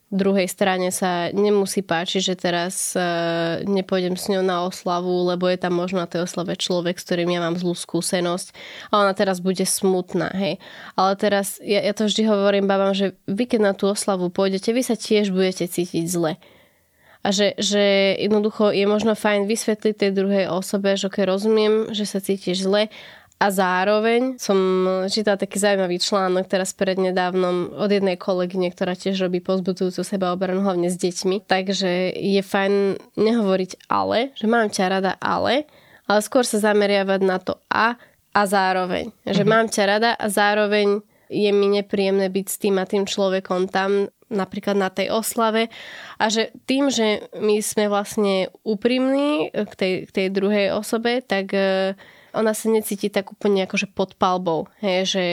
druhej strane sa nemusí páčiť, že teraz uh, nepôjdem s ňou na oslavu, lebo je tam možno na tej oslave človek, s ktorým ja mám zlú skúsenosť a ona teraz bude smutná, hej. Ale teraz, ja, ja to vždy hovorím babám, že vy keď na tú oslavu pôjdete, vy sa tiež budete cítiť zle a že, že jednoducho je možno fajn vysvetliť tej druhej osobe, že okay, rozumiem, že sa cítiš zle a zároveň som čítala taký zaujímavý článok teraz prednedávnom od jednej kolegyne, ktorá tiež robí pozbudujúcu seba obranu hlavne s deťmi. Takže je fajn nehovoriť ale, že mám ťa rada ale, ale skôr sa zameriavať na to a a zároveň. Že mm-hmm. mám ťa rada a zároveň je mi nepríjemné byť s tým a tým človekom tam napríklad na tej oslave a že tým, že my sme vlastne úprimní k tej, k tej druhej osobe, tak e, ona sa necíti tak úplne akože pod palbou. Hej, že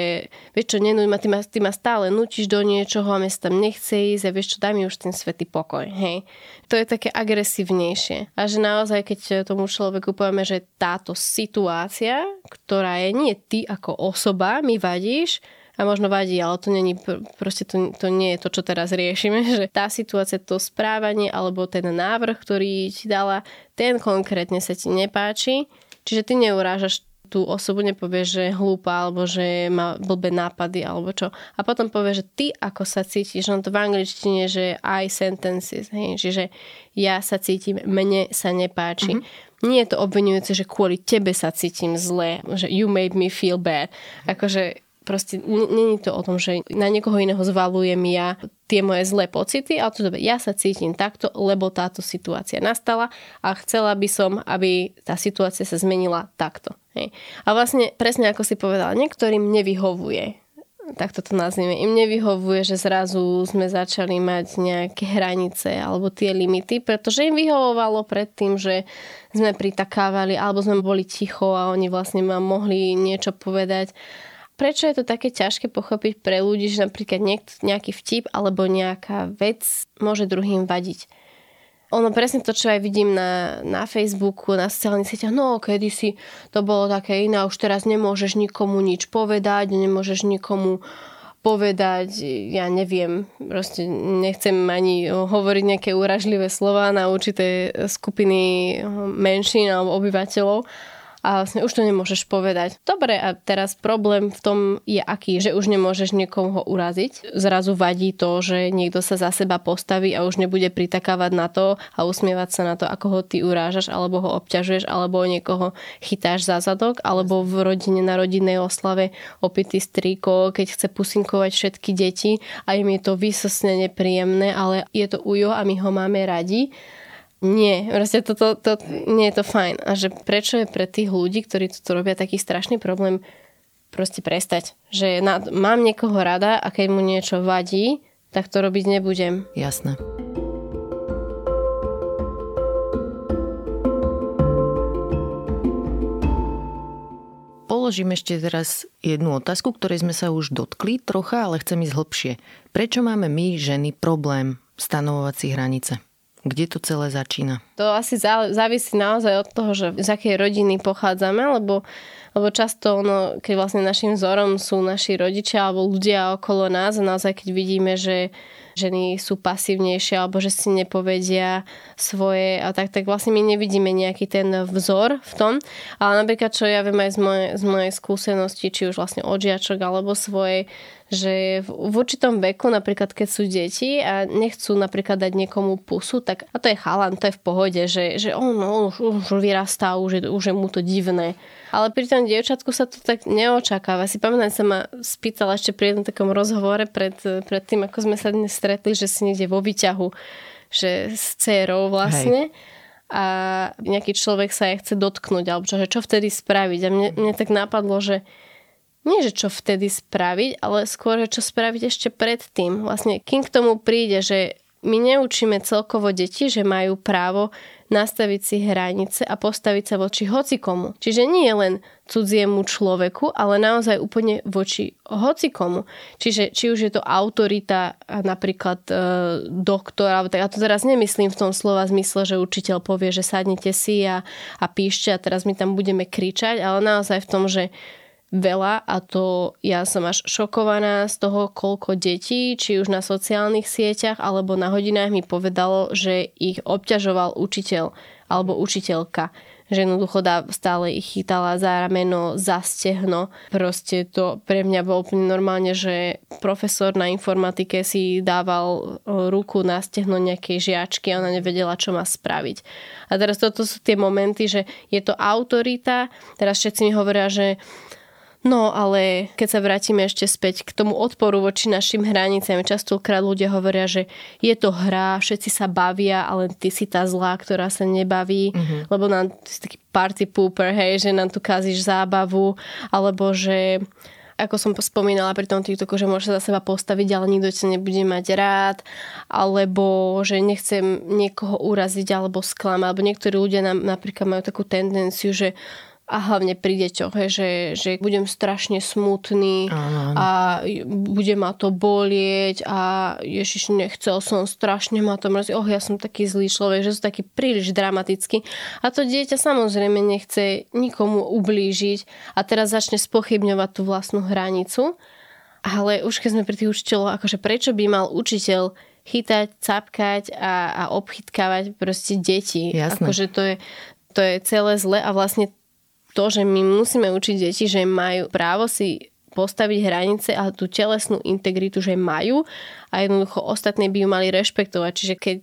vieš čo, nenúď ma, ty ma, ty ma stále nutíš do niečoho a mi sa tam nechce ísť a vieš čo, daj mi už ten svetý pokoj. Hej. To je také agresívnejšie. A že naozaj, keď tomu človeku povieme, že táto situácia, ktorá je nie ty ako osoba, mi vadíš, a možno vadí, ale to, není, proste to, to nie je to, čo teraz riešime, (laughs) že tá situácia, to správanie alebo ten návrh, ktorý ti dala, ten konkrétne sa ti nepáči, čiže ty neurážaš tú osobu nepovieš, že je hlúpa alebo že má blbé nápady alebo čo. A potom povieš, že ty ako sa cítiš, no to v angličtine, že I sentences, hej, čiže ja sa cítim, mne sa nepáči. Mm-hmm. Nie je to obvinujúce, že kvôli tebe sa cítim zle, že you made me feel bad. Akože Proste není to o tom, že na niekoho iného zvalujem ja tie moje zlé pocity, ale to dobre, ja sa cítim takto, lebo táto situácia nastala a chcela by som, aby tá situácia sa zmenila takto. Hej. A vlastne presne ako si povedala, niektorým nevyhovuje tak to nazvime, im nevyhovuje, že zrazu sme začali mať nejaké hranice alebo tie limity, pretože im vyhovovalo predtým, že sme pritakávali alebo sme boli ticho a oni vlastne ma mohli niečo povedať prečo je to také ťažké pochopiť pre ľudí, že napríklad niek- nejaký vtip alebo nejaká vec môže druhým vadiť. Ono presne to, čo aj vidím na, na Facebooku, na sociálnych sieťach, no kedysi to bolo také iné, už teraz nemôžeš nikomu nič povedať, nemôžeš nikomu povedať, ja neviem, proste nechcem ani hovoriť nejaké úražlivé slova na určité skupiny menšín alebo obyvateľov, a vlastne už to nemôžeš povedať. Dobre, a teraz problém v tom je aký, že už nemôžeš niekoho uraziť. Zrazu vadí to, že niekto sa za seba postaví a už nebude pritakávať na to a usmievať sa na to, ako ho ty urážaš, alebo ho obťažuješ, alebo niekoho chytáš za zadok, alebo v rodine na rodinnej oslave opitý strýko, keď chce pusinkovať všetky deti a im je to vysosne nepríjemné, ale je to ujo a my ho máme radi nie, proste toto, to, nie je to fajn. A že prečo je pre tých ľudí, ktorí to robia taký strašný problém, proste prestať. Že na, mám niekoho rada a keď mu niečo vadí, tak to robiť nebudem. Jasné. Položím ešte teraz jednu otázku, ktorej sme sa už dotkli trocha, ale chcem ísť hlbšie. Prečo máme my, ženy, problém stanovovať si hranice? Kde to celé začína? To asi závisí naozaj od toho, že z akej rodiny pochádzame, lebo, lebo často, ono, keď vlastne našim vzorom sú naši rodičia alebo ľudia okolo nás a naozaj keď vidíme, že ženy sú pasívnejšie alebo že si nepovedia svoje a tak, tak vlastne my nevidíme nejaký ten vzor v tom. Ale napríklad, čo ja viem aj z mojej, z mojej skúsenosti, či už vlastne od žiačok alebo svojej, že v, v určitom veku, napríklad keď sú deti a nechcú napríklad dať niekomu pusu, tak a to je chalan, to je v pohode, že, že on no, už, už vyrastá, už je, už je mu to divné. Ale pri tom dievčatku sa to tak neočakáva. Si pamätám, sa ma spýtala ešte pri jednom takom rozhovore pred, pred tým, ako sme sa dnes stretli, že si niekde vo výťahu, že s dcerou vlastne. Hej a nejaký človek sa jej chce dotknúť, alebo čo, že čo vtedy spraviť. A mne, mne tak napadlo, že nie, že čo vtedy spraviť, ale skôr, čo spraviť ešte predtým. Vlastne, kým k tomu príde, že my neučíme celkovo deti, že majú právo nastaviť si hranice a postaviť sa voči hocikomu. Čiže nie len cudziemu človeku, ale naozaj úplne voči hocikomu. Čiže či už je to autorita, napríklad e, doktor, alebo tak, ja to teraz nemyslím v tom slova zmysle, že učiteľ povie, že sadnite si a, a píšte a teraz my tam budeme kričať, ale naozaj v tom, že veľa a to ja som až šokovaná z toho, koľko detí, či už na sociálnych sieťach alebo na hodinách mi povedalo, že ich obťažoval učiteľ alebo učiteľka že jednoducho stále ich chytala za rameno, za stehno. Proste to pre mňa bolo úplne normálne, že profesor na informatike si dával ruku na stehno nejakej žiačky a ona nevedela, čo má spraviť. A teraz toto sú tie momenty, že je to autorita. Teraz všetci mi hovoria, že No ale keď sa vrátime ešte späť k tomu odporu voči našim hraniciam, častokrát ľudia hovoria, že je to hra, všetci sa bavia, ale ty si tá zlá, ktorá sa nebaví, mm-hmm. lebo nám si taký party pooper, hej, že nám tu kazíš zábavu, alebo že ako som spomínala pri tom TikToku, že môže sa za seba postaviť, ale nikto ťa nebude mať rád, alebo že nechcem niekoho uraziť alebo sklamať, alebo niektorí ľudia nám napríklad majú takú tendenciu, že a hlavne pri deťoch, he, že, že budem strašne smutný áno, áno. a bude ma to bolieť a Ježiš, nechcel som, strašne ma to mrzí, oh, ja som taký zlý človek, že som taký príliš dramatický. A to dieťa samozrejme nechce nikomu ublížiť a teraz začne spochybňovať tú vlastnú hranicu. Ale už keď sme pri tých učiteľov, akože prečo by mal učiteľ chytať, capkať a, a obchytkávať proste deti. Jasné. Akože to je, to je celé zle a vlastne to, že my musíme učiť deti, že majú právo si postaviť hranice a tú telesnú integritu, že majú a jednoducho ostatní by ju mali rešpektovať. Čiže keď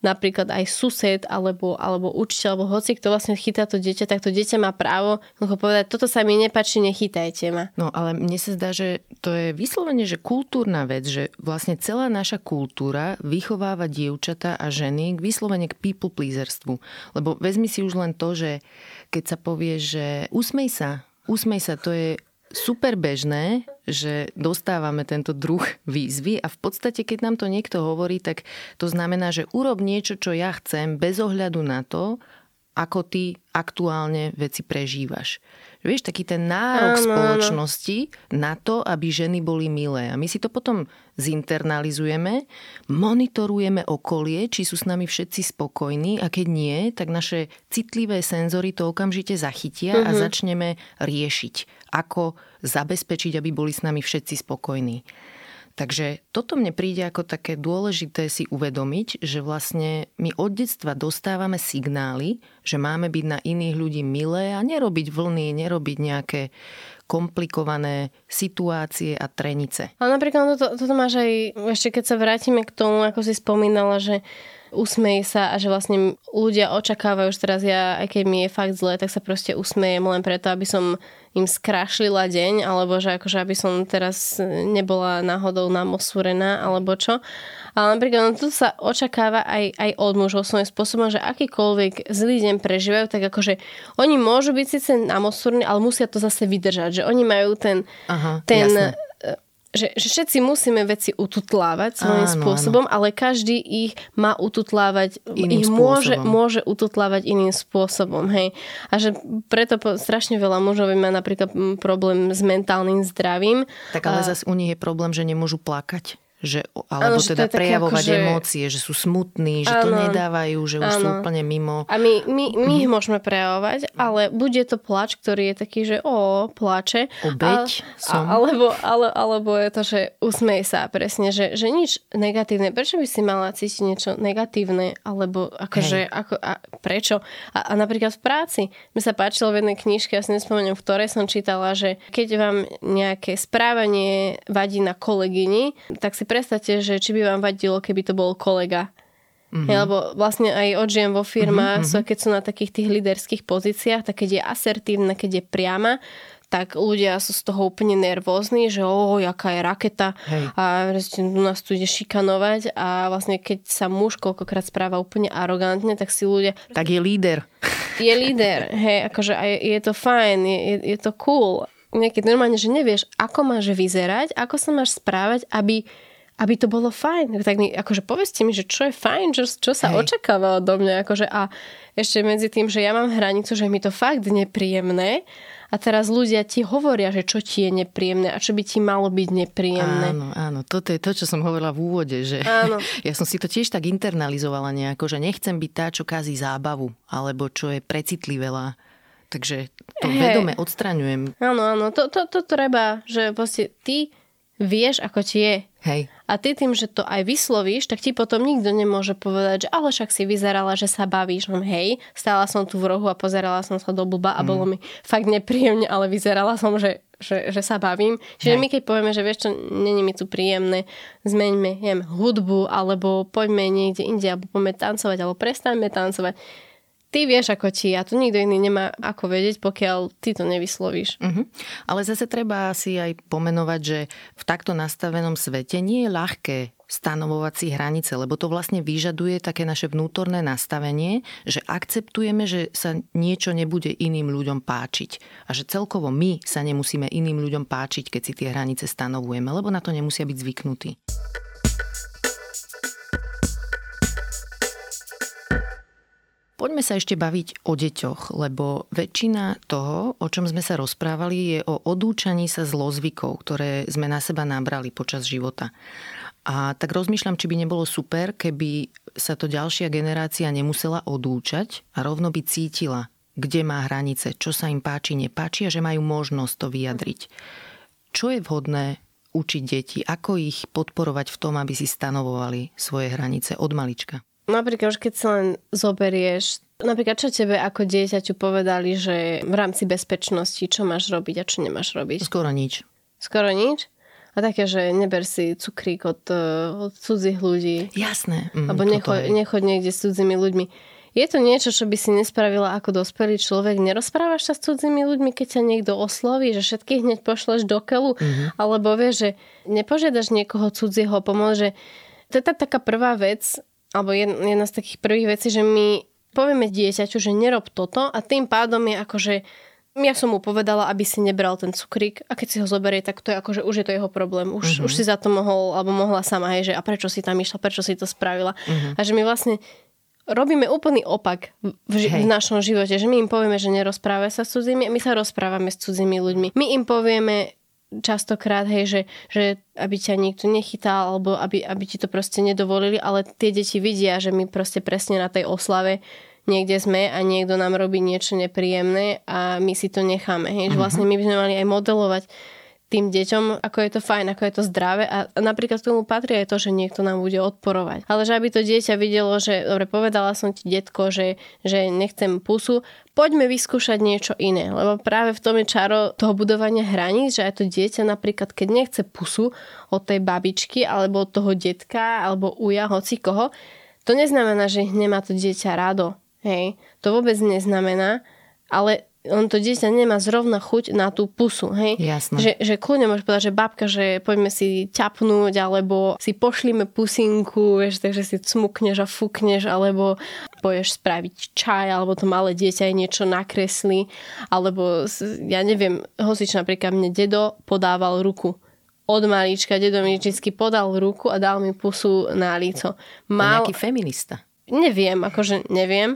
napríklad aj sused alebo, alebo učiteľ alebo hoci kto vlastne chytá to dieťa, tak to dieťa má právo povedať, toto sa mi nepačí, nechytajte ma. No ale mne sa zdá, že to je vyslovene, že kultúrna vec, že vlastne celá naša kultúra vychováva dievčata a ženy k vyslovene k people pleaserstvu. Lebo vezmi si už len to, že keď sa povie, že usmej sa, usmej sa, to je super bežné, že dostávame tento druh výzvy a v podstate, keď nám to niekto hovorí, tak to znamená, že urob niečo, čo ja chcem, bez ohľadu na to, ako ty aktuálne veci prežívaš. Vieš, taký ten nárok áno, spoločnosti áno. na to, aby ženy boli milé. A my si to potom zinternalizujeme, monitorujeme okolie, či sú s nami všetci spokojní a keď nie, tak naše citlivé senzory to okamžite zachytia uh-huh. a mhm. začneme riešiť, ako zabezpečiť, aby boli s nami všetci spokojní. Takže toto mne príde ako také dôležité si uvedomiť, že vlastne my od detstva dostávame signály, že máme byť na iných ľudí milé a nerobiť vlny, nerobiť nejaké komplikované situácie a trenice. Ale napríklad toto, toto máš aj, ešte keď sa vrátime k tomu, ako si spomínala, že usmej sa a že vlastne ľudia očakávajú, že teraz ja, aj keď mi je fakt zle, tak sa proste usmejem len preto, aby som im skrašlila deň, alebo že akože aby som teraz nebola náhodou namosúrená, alebo čo. Ale napríklad no, tu sa očakáva aj, aj od mužov svojím spôsobom, že akýkoľvek zlý deň prežívajú, tak akože oni môžu byť síce namosúrení, ale musia to zase vydržať, že oni majú ten, Aha, ten jasné že, že všetci musíme veci ututlávať svojím áno, spôsobom, áno. ale každý ich má ututlávať, iným ich môže, môže ututlávať iným spôsobom, hej. A že preto po, strašne veľa mužov má napríklad problém s mentálnym zdravím. Tak ale a... zase u nich je problém, že nemôžu plakať že, alebo ano, teda že prejavovať také, emócie, že sú smutní, že ano, to nedávajú, že už ano. sú úplne mimo. A my, my, my ich môžeme prejavovať, ale bude to plač, ktorý je taký, že o, plače. Obeď a, som. Alebo, ale, alebo je to, že usmej sa presne, že, že nič negatívne. Prečo by si mala cítiť niečo negatívne? Alebo akože, ako, a, prečo? A, a napríklad v práci. Mi sa páčilo v jednej knižke, ja si nespomeniem, v ktorej som čítala, že keď vám nejaké správanie vadí na kolegyni, tak si predstavte, že či by vám vadilo, keby to bol kolega. Mm-hmm. Ja, lebo vlastne aj odžijem vo firmách, mm-hmm. keď sú na takých tých líderských pozíciách, tak keď je asertívna, keď je priama, tak ľudia sú z toho úplne nervózni, že o, jaká je raketa Hej. a u nás tu ide šikanovať a vlastne keď sa muž koľkokrát správa úplne arogantne, tak si ľudia... Tak je líder. Je líder, hej, akože je, je to fajn, je, je, je to cool. Niekedy normálne, že nevieš, ako máš vyzerať, ako sa máš správať, aby aby to bolo fajn. Tak mi, akože povedzte mi, že čo je fajn, čo, čo sa Hej. očakáva odo mňa. Akože a ešte medzi tým, že ja mám hranicu, že mi to fakt nepríjemné a teraz ľudia ti hovoria, že čo ti je nepríjemné a čo by ti malo byť nepríjemné. Áno, áno, toto je to, čo som hovorila v úvode, že áno. (laughs) ja som si to tiež tak internalizovala nejako, že nechcem byť tá, čo kazí zábavu, alebo čo je precitlivelá. Takže to hey. vedome odstraňujem. Áno, áno, to, to, to treba, že vlastne ty vieš, ako ti je. Hej. A ty tým, že to aj vyslovíš, tak ti potom nikto nemôže povedať, že ale však si vyzerala, že sa bavíš. No hej, stála som tu v rohu a pozerala som sa do blba a mm. bolo mi fakt nepríjemne, ale vyzerala som, že, že, že sa bavím. Čiže hej. my keď povieme, že vieš čo, není mi tu príjemné, zmeňme jem, hudbu, alebo poďme niekde inde, alebo poďme tancovať, alebo prestaňme tancovať ty vieš ako ti a tu nikto iný nemá ako vedieť, pokiaľ ty to nevyslovíš. Uh-huh. Ale zase treba si aj pomenovať, že v takto nastavenom svete nie je ľahké stanovovať si hranice, lebo to vlastne vyžaduje také naše vnútorné nastavenie, že akceptujeme, že sa niečo nebude iným ľuďom páčiť a že celkovo my sa nemusíme iným ľuďom páčiť, keď si tie hranice stanovujeme, lebo na to nemusia byť zvyknutí. Poďme sa ešte baviť o deťoch, lebo väčšina toho, o čom sme sa rozprávali, je o odúčaní sa zlozvykov, ktoré sme na seba nabrali počas života. A tak rozmýšľam, či by nebolo super, keby sa to ďalšia generácia nemusela odúčať a rovno by cítila, kde má hranice, čo sa im páči, nepáči a že majú možnosť to vyjadriť. Čo je vhodné učiť deti, ako ich podporovať v tom, aby si stanovovali svoje hranice od malička? Napríklad, keď sa len zoberieš, napríklad čo tebe ako dieťaťu povedali, že v rámci bezpečnosti, čo máš robiť a čo nemáš robiť? Skoro nič. Skoro nič? A také, že neber si cukrík od, eh, od cudzích ľudí. Jasné. Mm, Alebo necho, nechod niekde s cudzími ľuďmi. Je to niečo, čo by si nespravila ako dospelý človek? Nerozprávaš sa s cudzími ľuďmi, keď ťa niekto osloví, že všetkých hneď pošleš do keľu? Mm-hmm. Alebo vieš, že nepožiadaš niekoho cudzieho pomoc, že to je tá taká prvá vec, alebo jedna z takých prvých vecí, že my povieme dieťaťu, že nerob toto a tým pádom je ako, že ja som mu povedala, aby si nebral ten cukrík a keď si ho zoberie, tak to je ako, že už je to jeho problém. Už, uh-huh. už si za to mohol, alebo mohla sama, hej, že a prečo si tam išla, prečo si to spravila. Uh-huh. A že my vlastne robíme úplný opak v, v našom živote, že my im povieme, že nerozpráva sa s cudzími my sa rozprávame s cudzími ľuďmi. My im povieme častokrát, hej, že, že aby ťa nikto nechytal, alebo aby, aby ti to proste nedovolili, ale tie deti vidia, že my proste presne na tej oslave niekde sme a niekto nám robí niečo nepríjemné a my si to necháme. Hej, že mhm. vlastne my by sme mali aj modelovať tým deťom, ako je to fajn, ako je to zdravé a napríklad k tomu patrí aj to, že niekto nám bude odporovať. Ale že aby to dieťa videlo, že dobre, povedala som ti detko, že, že nechcem pusu, poďme vyskúšať niečo iné, lebo práve v tom je čaro toho budovania hraníc, že aj to dieťa napríklad, keď nechce pusu od tej babičky alebo od toho detka alebo uja, hoci koho, to neznamená, že nemá to dieťa rado. Hej, to vôbec neznamená, ale on to dieťa nemá zrovna chuť na tú pusu, hej? Jasné. Že, že kľudne môže povedať, že babka, že poďme si ťapnúť, alebo si pošlíme pusinku, vieš, takže si cmukneš a fúkneš, alebo poješ spraviť čaj, alebo to malé dieťa aj niečo nakreslí, alebo ja neviem, hosič napríklad mne dedo podával ruku od malička dedo mi vždy podal ruku a dal mi pusu na líco. Mal... Nejaký feminista. Neviem, akože neviem,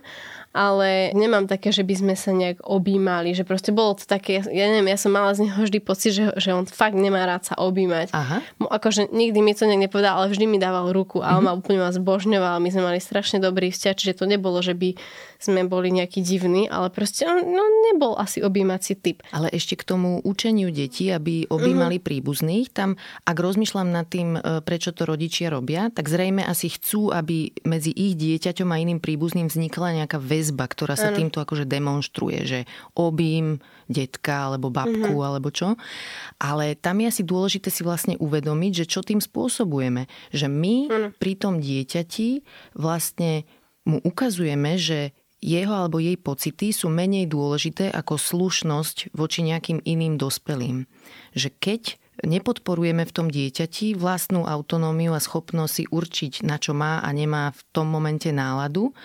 ale nemám také, že by sme sa nejak objímali, že proste bolo to také, ja neviem, ja som mala z neho vždy pocit, že, že on fakt nemá rád sa objímať. Aha. Akože nikdy mi to nejak nepovedal, ale vždy mi dával ruku a on mm-hmm. ma úplne ma zbožňoval, my sme mali strašne dobrý vzťah, čiže to nebolo, že by sme boli nejaký divní, ale proste on no, nebol asi objímací typ. Ale ešte k tomu učeniu detí, aby objímali mm-hmm. príbuzných, tam ak rozmýšľam nad tým, e, prečo to rodičia robia, tak zrejme asi chcú, aby medzi ich dieťaťom a iným príbuzným vznikla nejaká väzba, ktorá sa ano. týmto akože demonstruje, že objím detka alebo babku mm-hmm. alebo čo. Ale tam je asi dôležité si vlastne uvedomiť, že čo tým spôsobujeme. Že my ano. pri tom dieťati vlastne mu ukazujeme, že jeho alebo jej pocity sú menej dôležité ako slušnosť voči nejakým iným dospelým. Že keď nepodporujeme v tom dieťati vlastnú autonómiu a schopnosť si určiť, na čo má a nemá v tom momente náladu,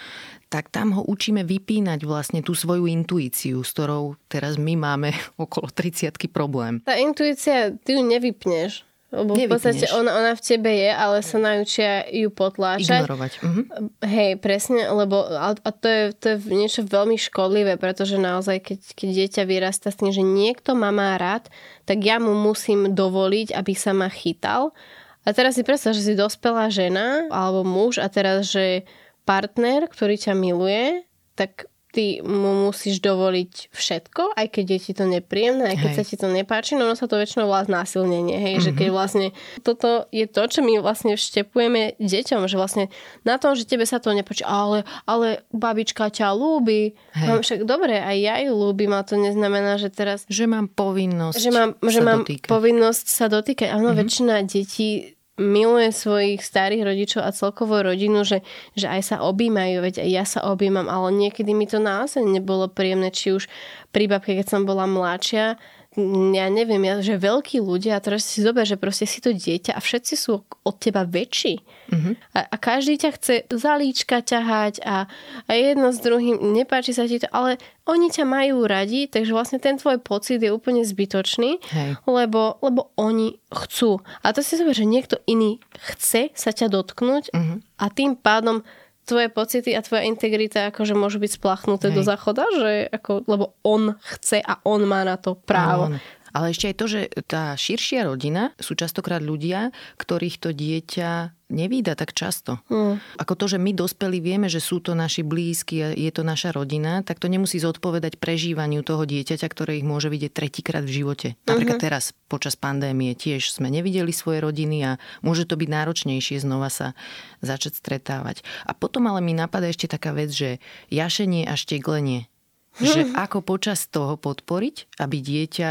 tak tam ho učíme vypínať vlastne tú svoju intuíciu, s ktorou teraz my máme (laughs) okolo 30 problém. Tá intuícia, ty ju nevypneš. Lebo v podstate ona, ona v tebe je, ale sa naučia ju potláčať. Ignorovať. Mhm. Hej, presne, lebo a, a to, je, to je niečo veľmi škodlivé, pretože naozaj, keď, keď dieťa vyrastá s tým, že niekto ma má rád, tak ja mu musím dovoliť, aby sa ma chytal. A teraz si predstav, že si dospelá žena alebo muž a teraz, že partner, ktorý ťa miluje, tak ty mu musíš dovoliť všetko, aj keď je ti to nepríjemné, aj keď hej. sa ti to nepáči, no ono sa to väčšinou volá znásilnenie, hej, mm-hmm. že keď mhm. vlastne toto je to, čo my vlastne vštepujeme deťom, že vlastne na tom, že tebe sa to nepáči, ale, ale babička ťa ľúbi, mám však dobre, aj ja ju ľúbim, a to neznamená, že teraz... Že mám povinnosť že mám, že mám povinnosť sa dotýkať. Áno, mm-hmm. väčšina detí miluje svojich starých rodičov a celkovo rodinu, že, že aj sa objímajú, veď aj ja sa objímam, ale niekedy mi to naozaj nebolo príjemné, či už pri babke, keď som bola mladšia, ja neviem, ja, že veľkí ľudia, a teraz si zober, že proste si to dieťa a všetci sú od teba väčší. Mm-hmm. A, a každý ťa chce za líčka ťahať a, a jedno s druhým, nepáči sa ti to, ale oni ťa majú radi, takže vlastne ten tvoj pocit je úplne zbytočný, Hej. Lebo, lebo oni chcú. A to si zober, že niekto iný chce sa ťa dotknúť mm-hmm. a tým pádom tvoje pocity a tvoja integrita akože môžu byť splachnuté Hej. do záchoda, že ako, lebo on chce a on má na to právo. On. Ale ešte aj to, že tá širšia rodina sú častokrát ľudia, ktorých to dieťa nevída tak často. Mm. Ako to, že my dospelí vieme, že sú to naši blízki a je to naša rodina, tak to nemusí zodpovedať prežívaniu toho dieťaťa, ktoré ich môže vidieť tretíkrát v živote. Napríklad mm-hmm. teraz počas pandémie tiež sme nevideli svoje rodiny a môže to byť náročnejšie znova sa začať stretávať. A potom ale mi napadá ešte taká vec, že jašenie a šteglenie že (laughs) ako počas toho podporiť, aby dieťa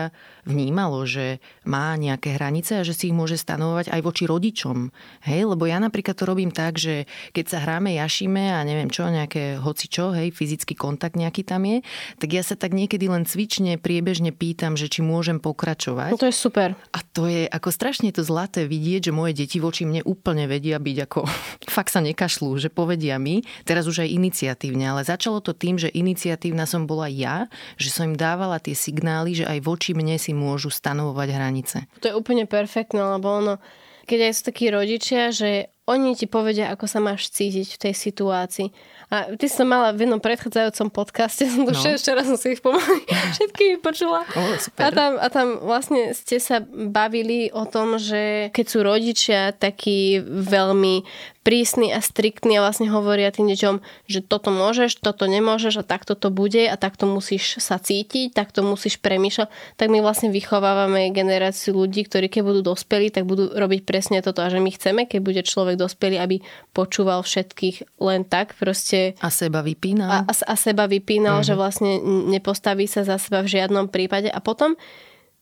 vnímalo, že má nejaké hranice a že si ich môže stanovovať aj voči rodičom. Hej, lebo ja napríklad to robím tak, že keď sa hráme, jašíme a neviem čo, nejaké hoci čo, hej, fyzický kontakt nejaký tam je, tak ja sa tak niekedy len cvične, priebežne pýtam, že či môžem pokračovať. No to je super. A to je ako strašne to zlaté vidieť, že moje deti voči mne úplne vedia byť ako (laughs) fakt sa nekašľú, že povedia mi, teraz už aj iniciatívne, ale začalo to tým, že iniciatívna som bola ja, že som im dávala tie signály, že aj voči mne si môžu stanovovať hranice. To je úplne perfektné, lebo ono, keď aj sú takí rodičia, že oni ti povedia, ako sa máš cítiť v tej situácii. A ty som mala v jednom predchádzajúcom podcaste, som to no. včera som si ich pomaly (laughs) všetky počula. Oh, super. A, tam, a tam vlastne ste sa bavili o tom, že keď sú rodičia takí veľmi prísni a striktní a vlastne hovoria tým deťom, že toto môžeš, toto nemôžeš a takto to bude a takto musíš sa cítiť, takto musíš premýšľať, tak my vlastne vychovávame generáciu ľudí, ktorí keď budú dospelí, tak budú robiť presne toto a že my chceme, keď bude človek dospelý, aby počúval všetkých len tak proste. A seba vypínal. A, a, a seba vypínal, uh-huh. že vlastne nepostaví sa za seba v žiadnom prípade a potom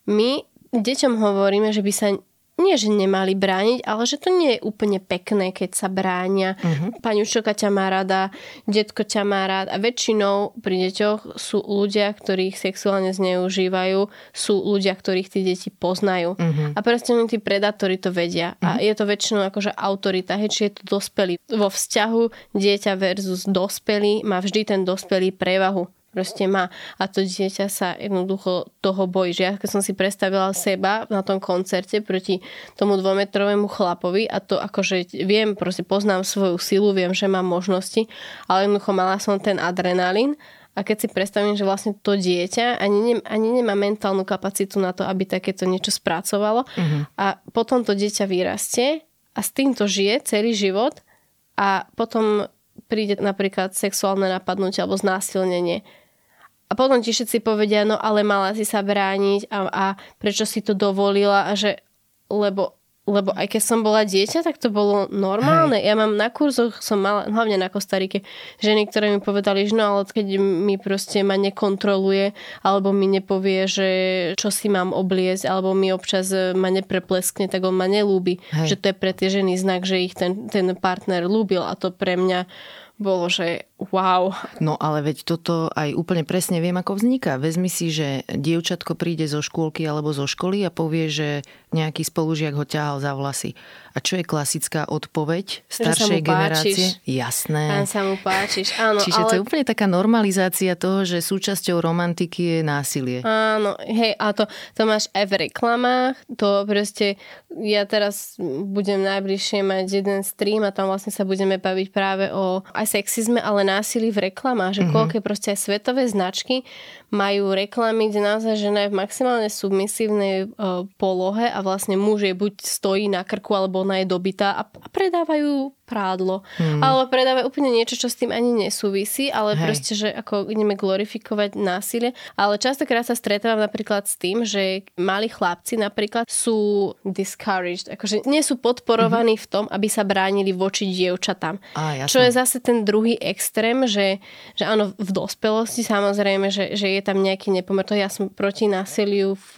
my deťom hovoríme, že by sa nie, že nemali brániť, ale že to nie je úplne pekné, keď sa bránia. Uh-huh. Pani učiteľka ťa má rada, detko ťa má rád a väčšinou pri deťoch sú ľudia, ktorých sexuálne zneužívajú, sú ľudia, ktorých tí deti poznajú. Uh-huh. A proste oni tí predátori to vedia. Uh-huh. A je to väčšinou akože autorita, hej, či je to dospelý. Vo vzťahu dieťa versus dospelý má vždy ten dospelý prevahu proste má. A to dieťa sa jednoducho toho bojí. Že ja keď som si predstavila seba na tom koncerte proti tomu dvometrovému chlapovi a to akože viem, proste poznám svoju silu, viem, že mám možnosti, ale jednoducho mala som ten adrenalín a keď si predstavím, že vlastne to dieťa ani, ne, ani nemá mentálnu kapacitu na to, aby takéto niečo spracovalo uh-huh. a potom to dieťa vyrastie a s týmto žije celý život a potom príde napríklad sexuálne napadnutie alebo znásilnenie a potom ti všetci povedia, no ale mala si sa brániť a, a prečo si to dovolila a že, lebo, lebo aj keď som bola dieťa, tak to bolo normálne. Hej. Ja mám na kurzoch, som mala, hlavne na Kostarike, ženy, ktoré mi povedali, že no ale keď mi proste ma nekontroluje, alebo mi nepovie, že čo si mám obliecť, alebo mi občas ma neprepleskne, tak on ma nelúbi. Hej. Že to je pre tie ženy znak, že ich ten, ten partner lúbil a to pre mňa bolo, že wow. No ale veď toto aj úplne presne viem, ako vzniká. Vezmi si, že dievčatko príde zo škôlky alebo zo školy a povie, že nejaký spolužiak ho ťahal za vlasy. A čo je klasická odpoveď staršej generácie? Jasné. Pán sa mu páčiš, áno. Čiže ale... to je úplne taká normalizácia toho, že súčasťou romantiky je násilie. Áno, hej, a to, to máš aj v reklamách, to proste, ja teraz budem najbližšie mať jeden stream a tam vlastne sa budeme baviť práve o aj sexizme, ale násilí v reklamách, že mm-hmm. koľko proste aj svetové značky majú reklamy, kde naozaj žena je v maximálne submisívnej uh, polohe a vlastne muž je buď stojí na krku, alebo ona je dobitá a, a predávajú prádlo. Hmm. Alebo predávajú úplne niečo, čo s tým ani nesúvisí, ale Hej. proste, že ako ideme glorifikovať násilie. Ale častokrát sa stretávam napríklad s tým, že malí chlapci napríklad sú discouraged, akože nie sú podporovaní mm-hmm. v tom, aby sa bránili voči dievčatám. Á, čo je zase ten druhý extrém, že, že áno, v dospelosti samozrejme, že, že je tam nejaký nepomer. To ja som proti násiliu v,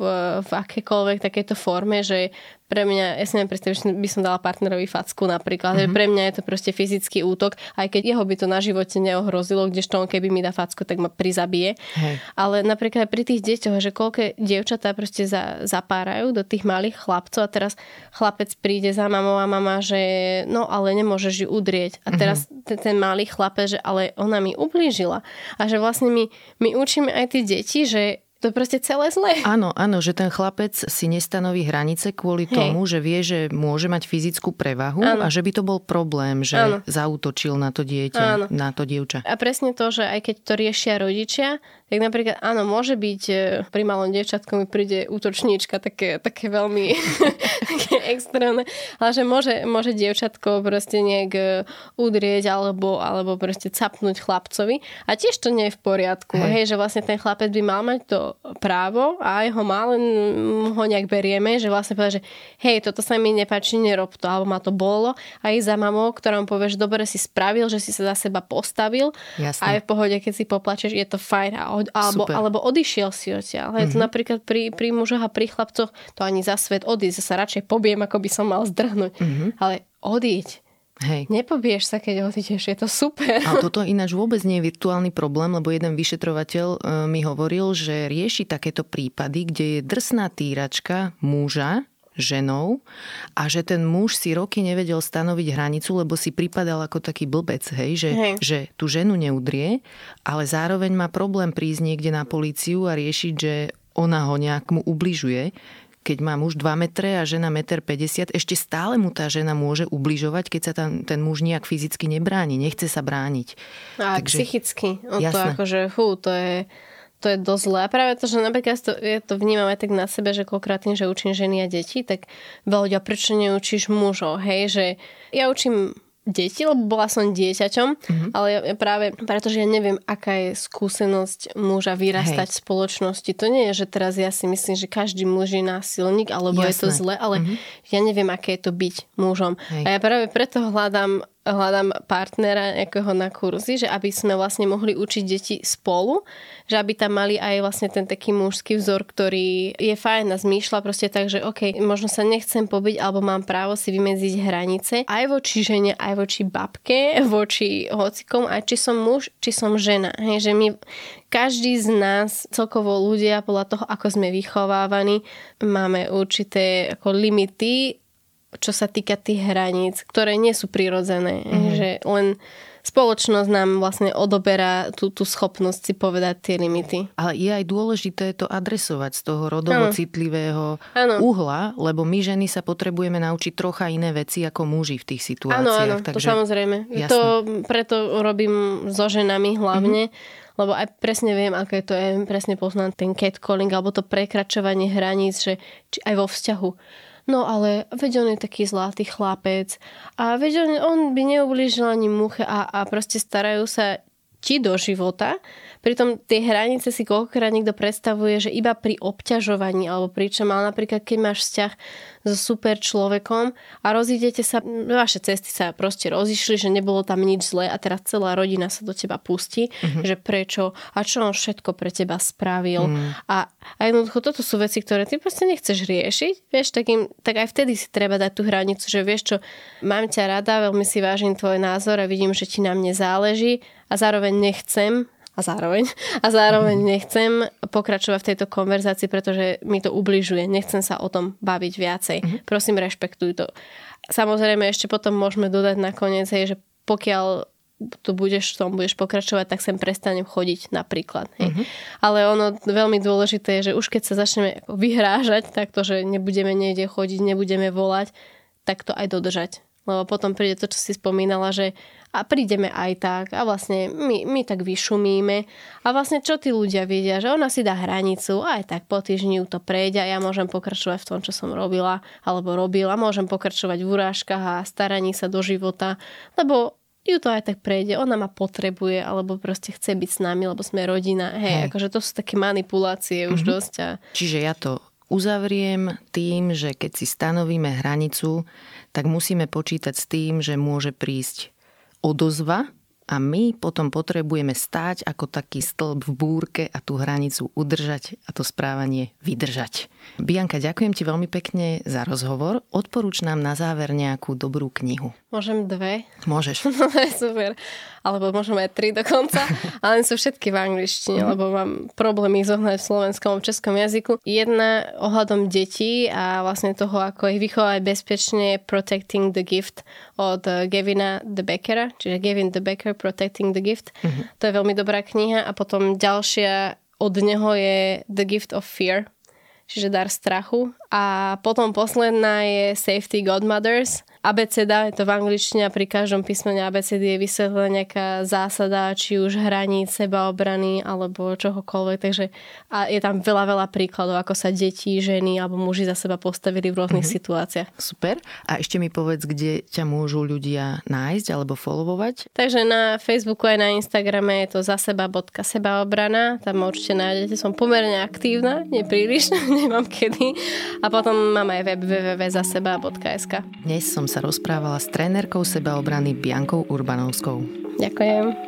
v akékoľvek takejto forme, že pre mňa, ja si neviem predstaviť, že by som dala partnerovi facku napríklad. Mm-hmm. Pre mňa je to proste fyzický útok, aj keď jeho by to na živote neohrozilo, kdežto on keby mi dá facku, tak ma prizabije. Hej. Ale napríklad pri tých deťoch, že koľko dievčatá proste za, zapárajú do tých malých chlapcov a teraz chlapec príde za mamou a mama, že no ale nemôžeš ju udrieť. A teraz mm-hmm. ten, ten malý chlapec, že ale ona mi ublížila. A že vlastne my, my učíme aj tie deti, že to je proste celé zlé. Áno, áno, že ten chlapec si nestanoví hranice kvôli Hej. tomu, že vie, že môže mať fyzickú prevahu áno. a že by to bol problém, že áno. zautočil na to dieťa, áno. na to dievča. A presne to, že aj keď to riešia rodičia, tak napríklad, áno, môže byť, e, pri malom dievčatku mi príde útočníčka, také, také veľmi (laughs) také extrémne, ale že môže, môže dievčatko proste nejak e, udrieť alebo, alebo proste capnúť chlapcovi a tiež to nie je v poriadku, hej. hej, že vlastne ten chlapec by mal mať to právo a aj ho má, len ho nejak berieme, že vlastne povie, že hej, toto sa mi nepáči, nerob to, alebo ma to bolo a ísť za mamou, ktorá mu povie, že dobre si spravil, že si sa za seba postavil Jasne. a je v pohode, keď si poplačeš, je to fajn alebo, alebo odišiel si odtiaľ. Mm-hmm. Je to mhm. napríklad pri, pri mužoch a pri chlapcoch, to ani za svet odísť, sa radšej pobiem, ako by som mal zdrhnúť. Mm-hmm. Ale odíť. Hej. Nepobieš sa, keď odídeš, je to super. A toto ináč vôbec nie je virtuálny problém, lebo jeden vyšetrovateľ e, mi hovoril, že rieši takéto prípady, kde je drsná týračka muža, ženou a že ten muž si roky nevedel stanoviť hranicu, lebo si pripadal ako taký blbec, hej, že, hej. že tú ženu neudrie, ale zároveň má problém prísť niekde na políciu a riešiť, že ona ho nejak mu ubližuje, keď má muž 2 metre a žena 1,50 m, ešte stále mu tá žena môže ubližovať, keď sa tam, ten muž nejak fyzicky nebráni, nechce sa brániť. A Takže, psychicky. O to akože, fú, to je to je dosť zlé. A práve to, že napríklad to, ja to vnímam aj tak na sebe, že koľkrát tým, že učím ženy a deti, tak veľa prečo neučíš mužov, hej, že ja učím deti, lebo bola som dieťaťom, mm-hmm. ale ja, práve pretože ja neviem, aká je skúsenosť muža vyrastať Hej. v spoločnosti. To nie je, že teraz ja si myslím, že každý muž je násilník, alebo Jasné. je to zle, ale mm-hmm. ja neviem, aké je to byť mužom. Hej. A ja práve preto hľadám hľadám partnera nejakého na kurzy, že aby sme vlastne mohli učiť deti spolu, že aby tam mali aj vlastne ten taký mužský vzor, ktorý je fajn a zmýšľa proste tak, že OK, možno sa nechcem pobiť, alebo mám právo si vymedziť hranice aj voči žene, aj voči babke, (laughs) voči hocikom, aj či som muž, či som žena. Hej, že my každý z nás, celkovo ľudia, podľa toho, ako sme vychovávaní, máme určité ako limity, čo sa týka tých hraníc, ktoré nie sú prirodzené. Mm-hmm. Že len spoločnosť nám vlastne odoberá tú, tú schopnosť si povedať tie limity. Ale je aj dôležité to adresovať z toho rodovo ano. citlivého ano. uhla, lebo my ženy sa potrebujeme naučiť trocha iné veci ako muži v tých situáciách. Áno, áno, to samozrejme. Jasné. To preto robím so ženami hlavne, mm-hmm. lebo aj presne viem, aké to je, presne poznám ten catcalling alebo to prekračovanie hraníc, že či aj vo vzťahu no ale veď on je taký zlatý chlapec. A veď on, on by neublížil ani muche a, a proste starajú sa ti do života. Pritom tie hranice si koľkokrát niekto predstavuje, že iba pri obťažovaní alebo pri čom, ale napríklad keď máš vzťah so super človekom a rozídete sa, vaše cesty sa proste rozišli, že nebolo tam nič zlé a teraz celá rodina sa do teba pustí, mm-hmm. že prečo a čo on všetko pre teba spravil. Mm. A, a jednoducho toto sú veci, ktoré ty proste nechceš riešiť, vieš, takým, tak aj vtedy si treba dať tú hranicu, že vieš čo, mám ťa rada, veľmi si vážim tvoj názor a vidím, že ti na mne záleží a zároveň nechcem, a zároveň, a zároveň nechcem pokračovať v tejto konverzácii, pretože mi to ubližuje. Nechcem sa o tom baviť viacej. Mm-hmm. Prosím, rešpektuj to. Samozrejme, ešte potom môžeme dodať nakoniec, hej, že pokiaľ tu budeš v tom budeš pokračovať, tak sem prestanem chodiť napríklad. Hej. Mm-hmm. Ale ono veľmi dôležité je, že už keď sa začneme vyhrážať takto, že nebudeme niekde chodiť, nebudeme volať, tak to aj dodržať. Lebo potom príde to, čo si spomínala, že a prídeme aj tak a vlastne my, my tak vyšumíme a vlastne čo tí ľudia vidia, že ona si dá hranicu a aj tak po týždni to prejde a ja môžem pokračovať v tom, čo som robila alebo robila, môžem pokračovať v urážkach a staraní sa do života, lebo ju to aj tak prejde, ona ma potrebuje, alebo proste chce byť s nami, lebo sme rodina. Hej, Hej. akože to sú také manipulácie mm-hmm. už mhm. dosť. A... Čiže ja to uzavriem tým, že keď si stanovíme hranicu, tak musíme počítať s tým, že môže prísť odozva a my potom potrebujeme stáť ako taký stĺp v búrke a tú hranicu udržať a to správanie vydržať. Bianka, ďakujem ti veľmi pekne za rozhovor. Odporúč nám na záver nejakú dobrú knihu. Môžem dve? Môžeš. (laughs) Super alebo možno aj tri dokonca, (laughs) ale sú všetky v angličtine, mm. lebo mám problémy zohnať v slovenskom, v českom jazyku. Jedna ohľadom detí a vlastne toho, ako ich vychovať bezpečne Protecting the Gift od Gavina de Beckera, čiže Gavin de Becker Protecting the Gift. Mm-hmm. To je veľmi dobrá kniha a potom ďalšia od neho je The Gift of Fear, čiže dar strachu. A potom posledná je Safety Godmothers, abeceda, je to v angličtine a pri každom písmene abecedy je vysvetlená nejaká zásada, či už hraníc, sebaobrany alebo čohokoľvek. Takže a je tam veľa, veľa príkladov, ako sa deti, ženy alebo muži za seba postavili v rôznych mm-hmm. situáciách. Super. A ešte mi povedz, kde ťa môžu ľudia nájsť alebo followovať? Takže na Facebooku aj na Instagrame je to za seba.sebaobrana. Tam určite nájdete. Som pomerne aktívna, nepríliš, (laughs) nemám kedy. A potom mám aj web www.zaseba.sk. Dnes som sa rozprávala s trénerkou sebaobrany Biankou Urbanovskou. Ďakujem.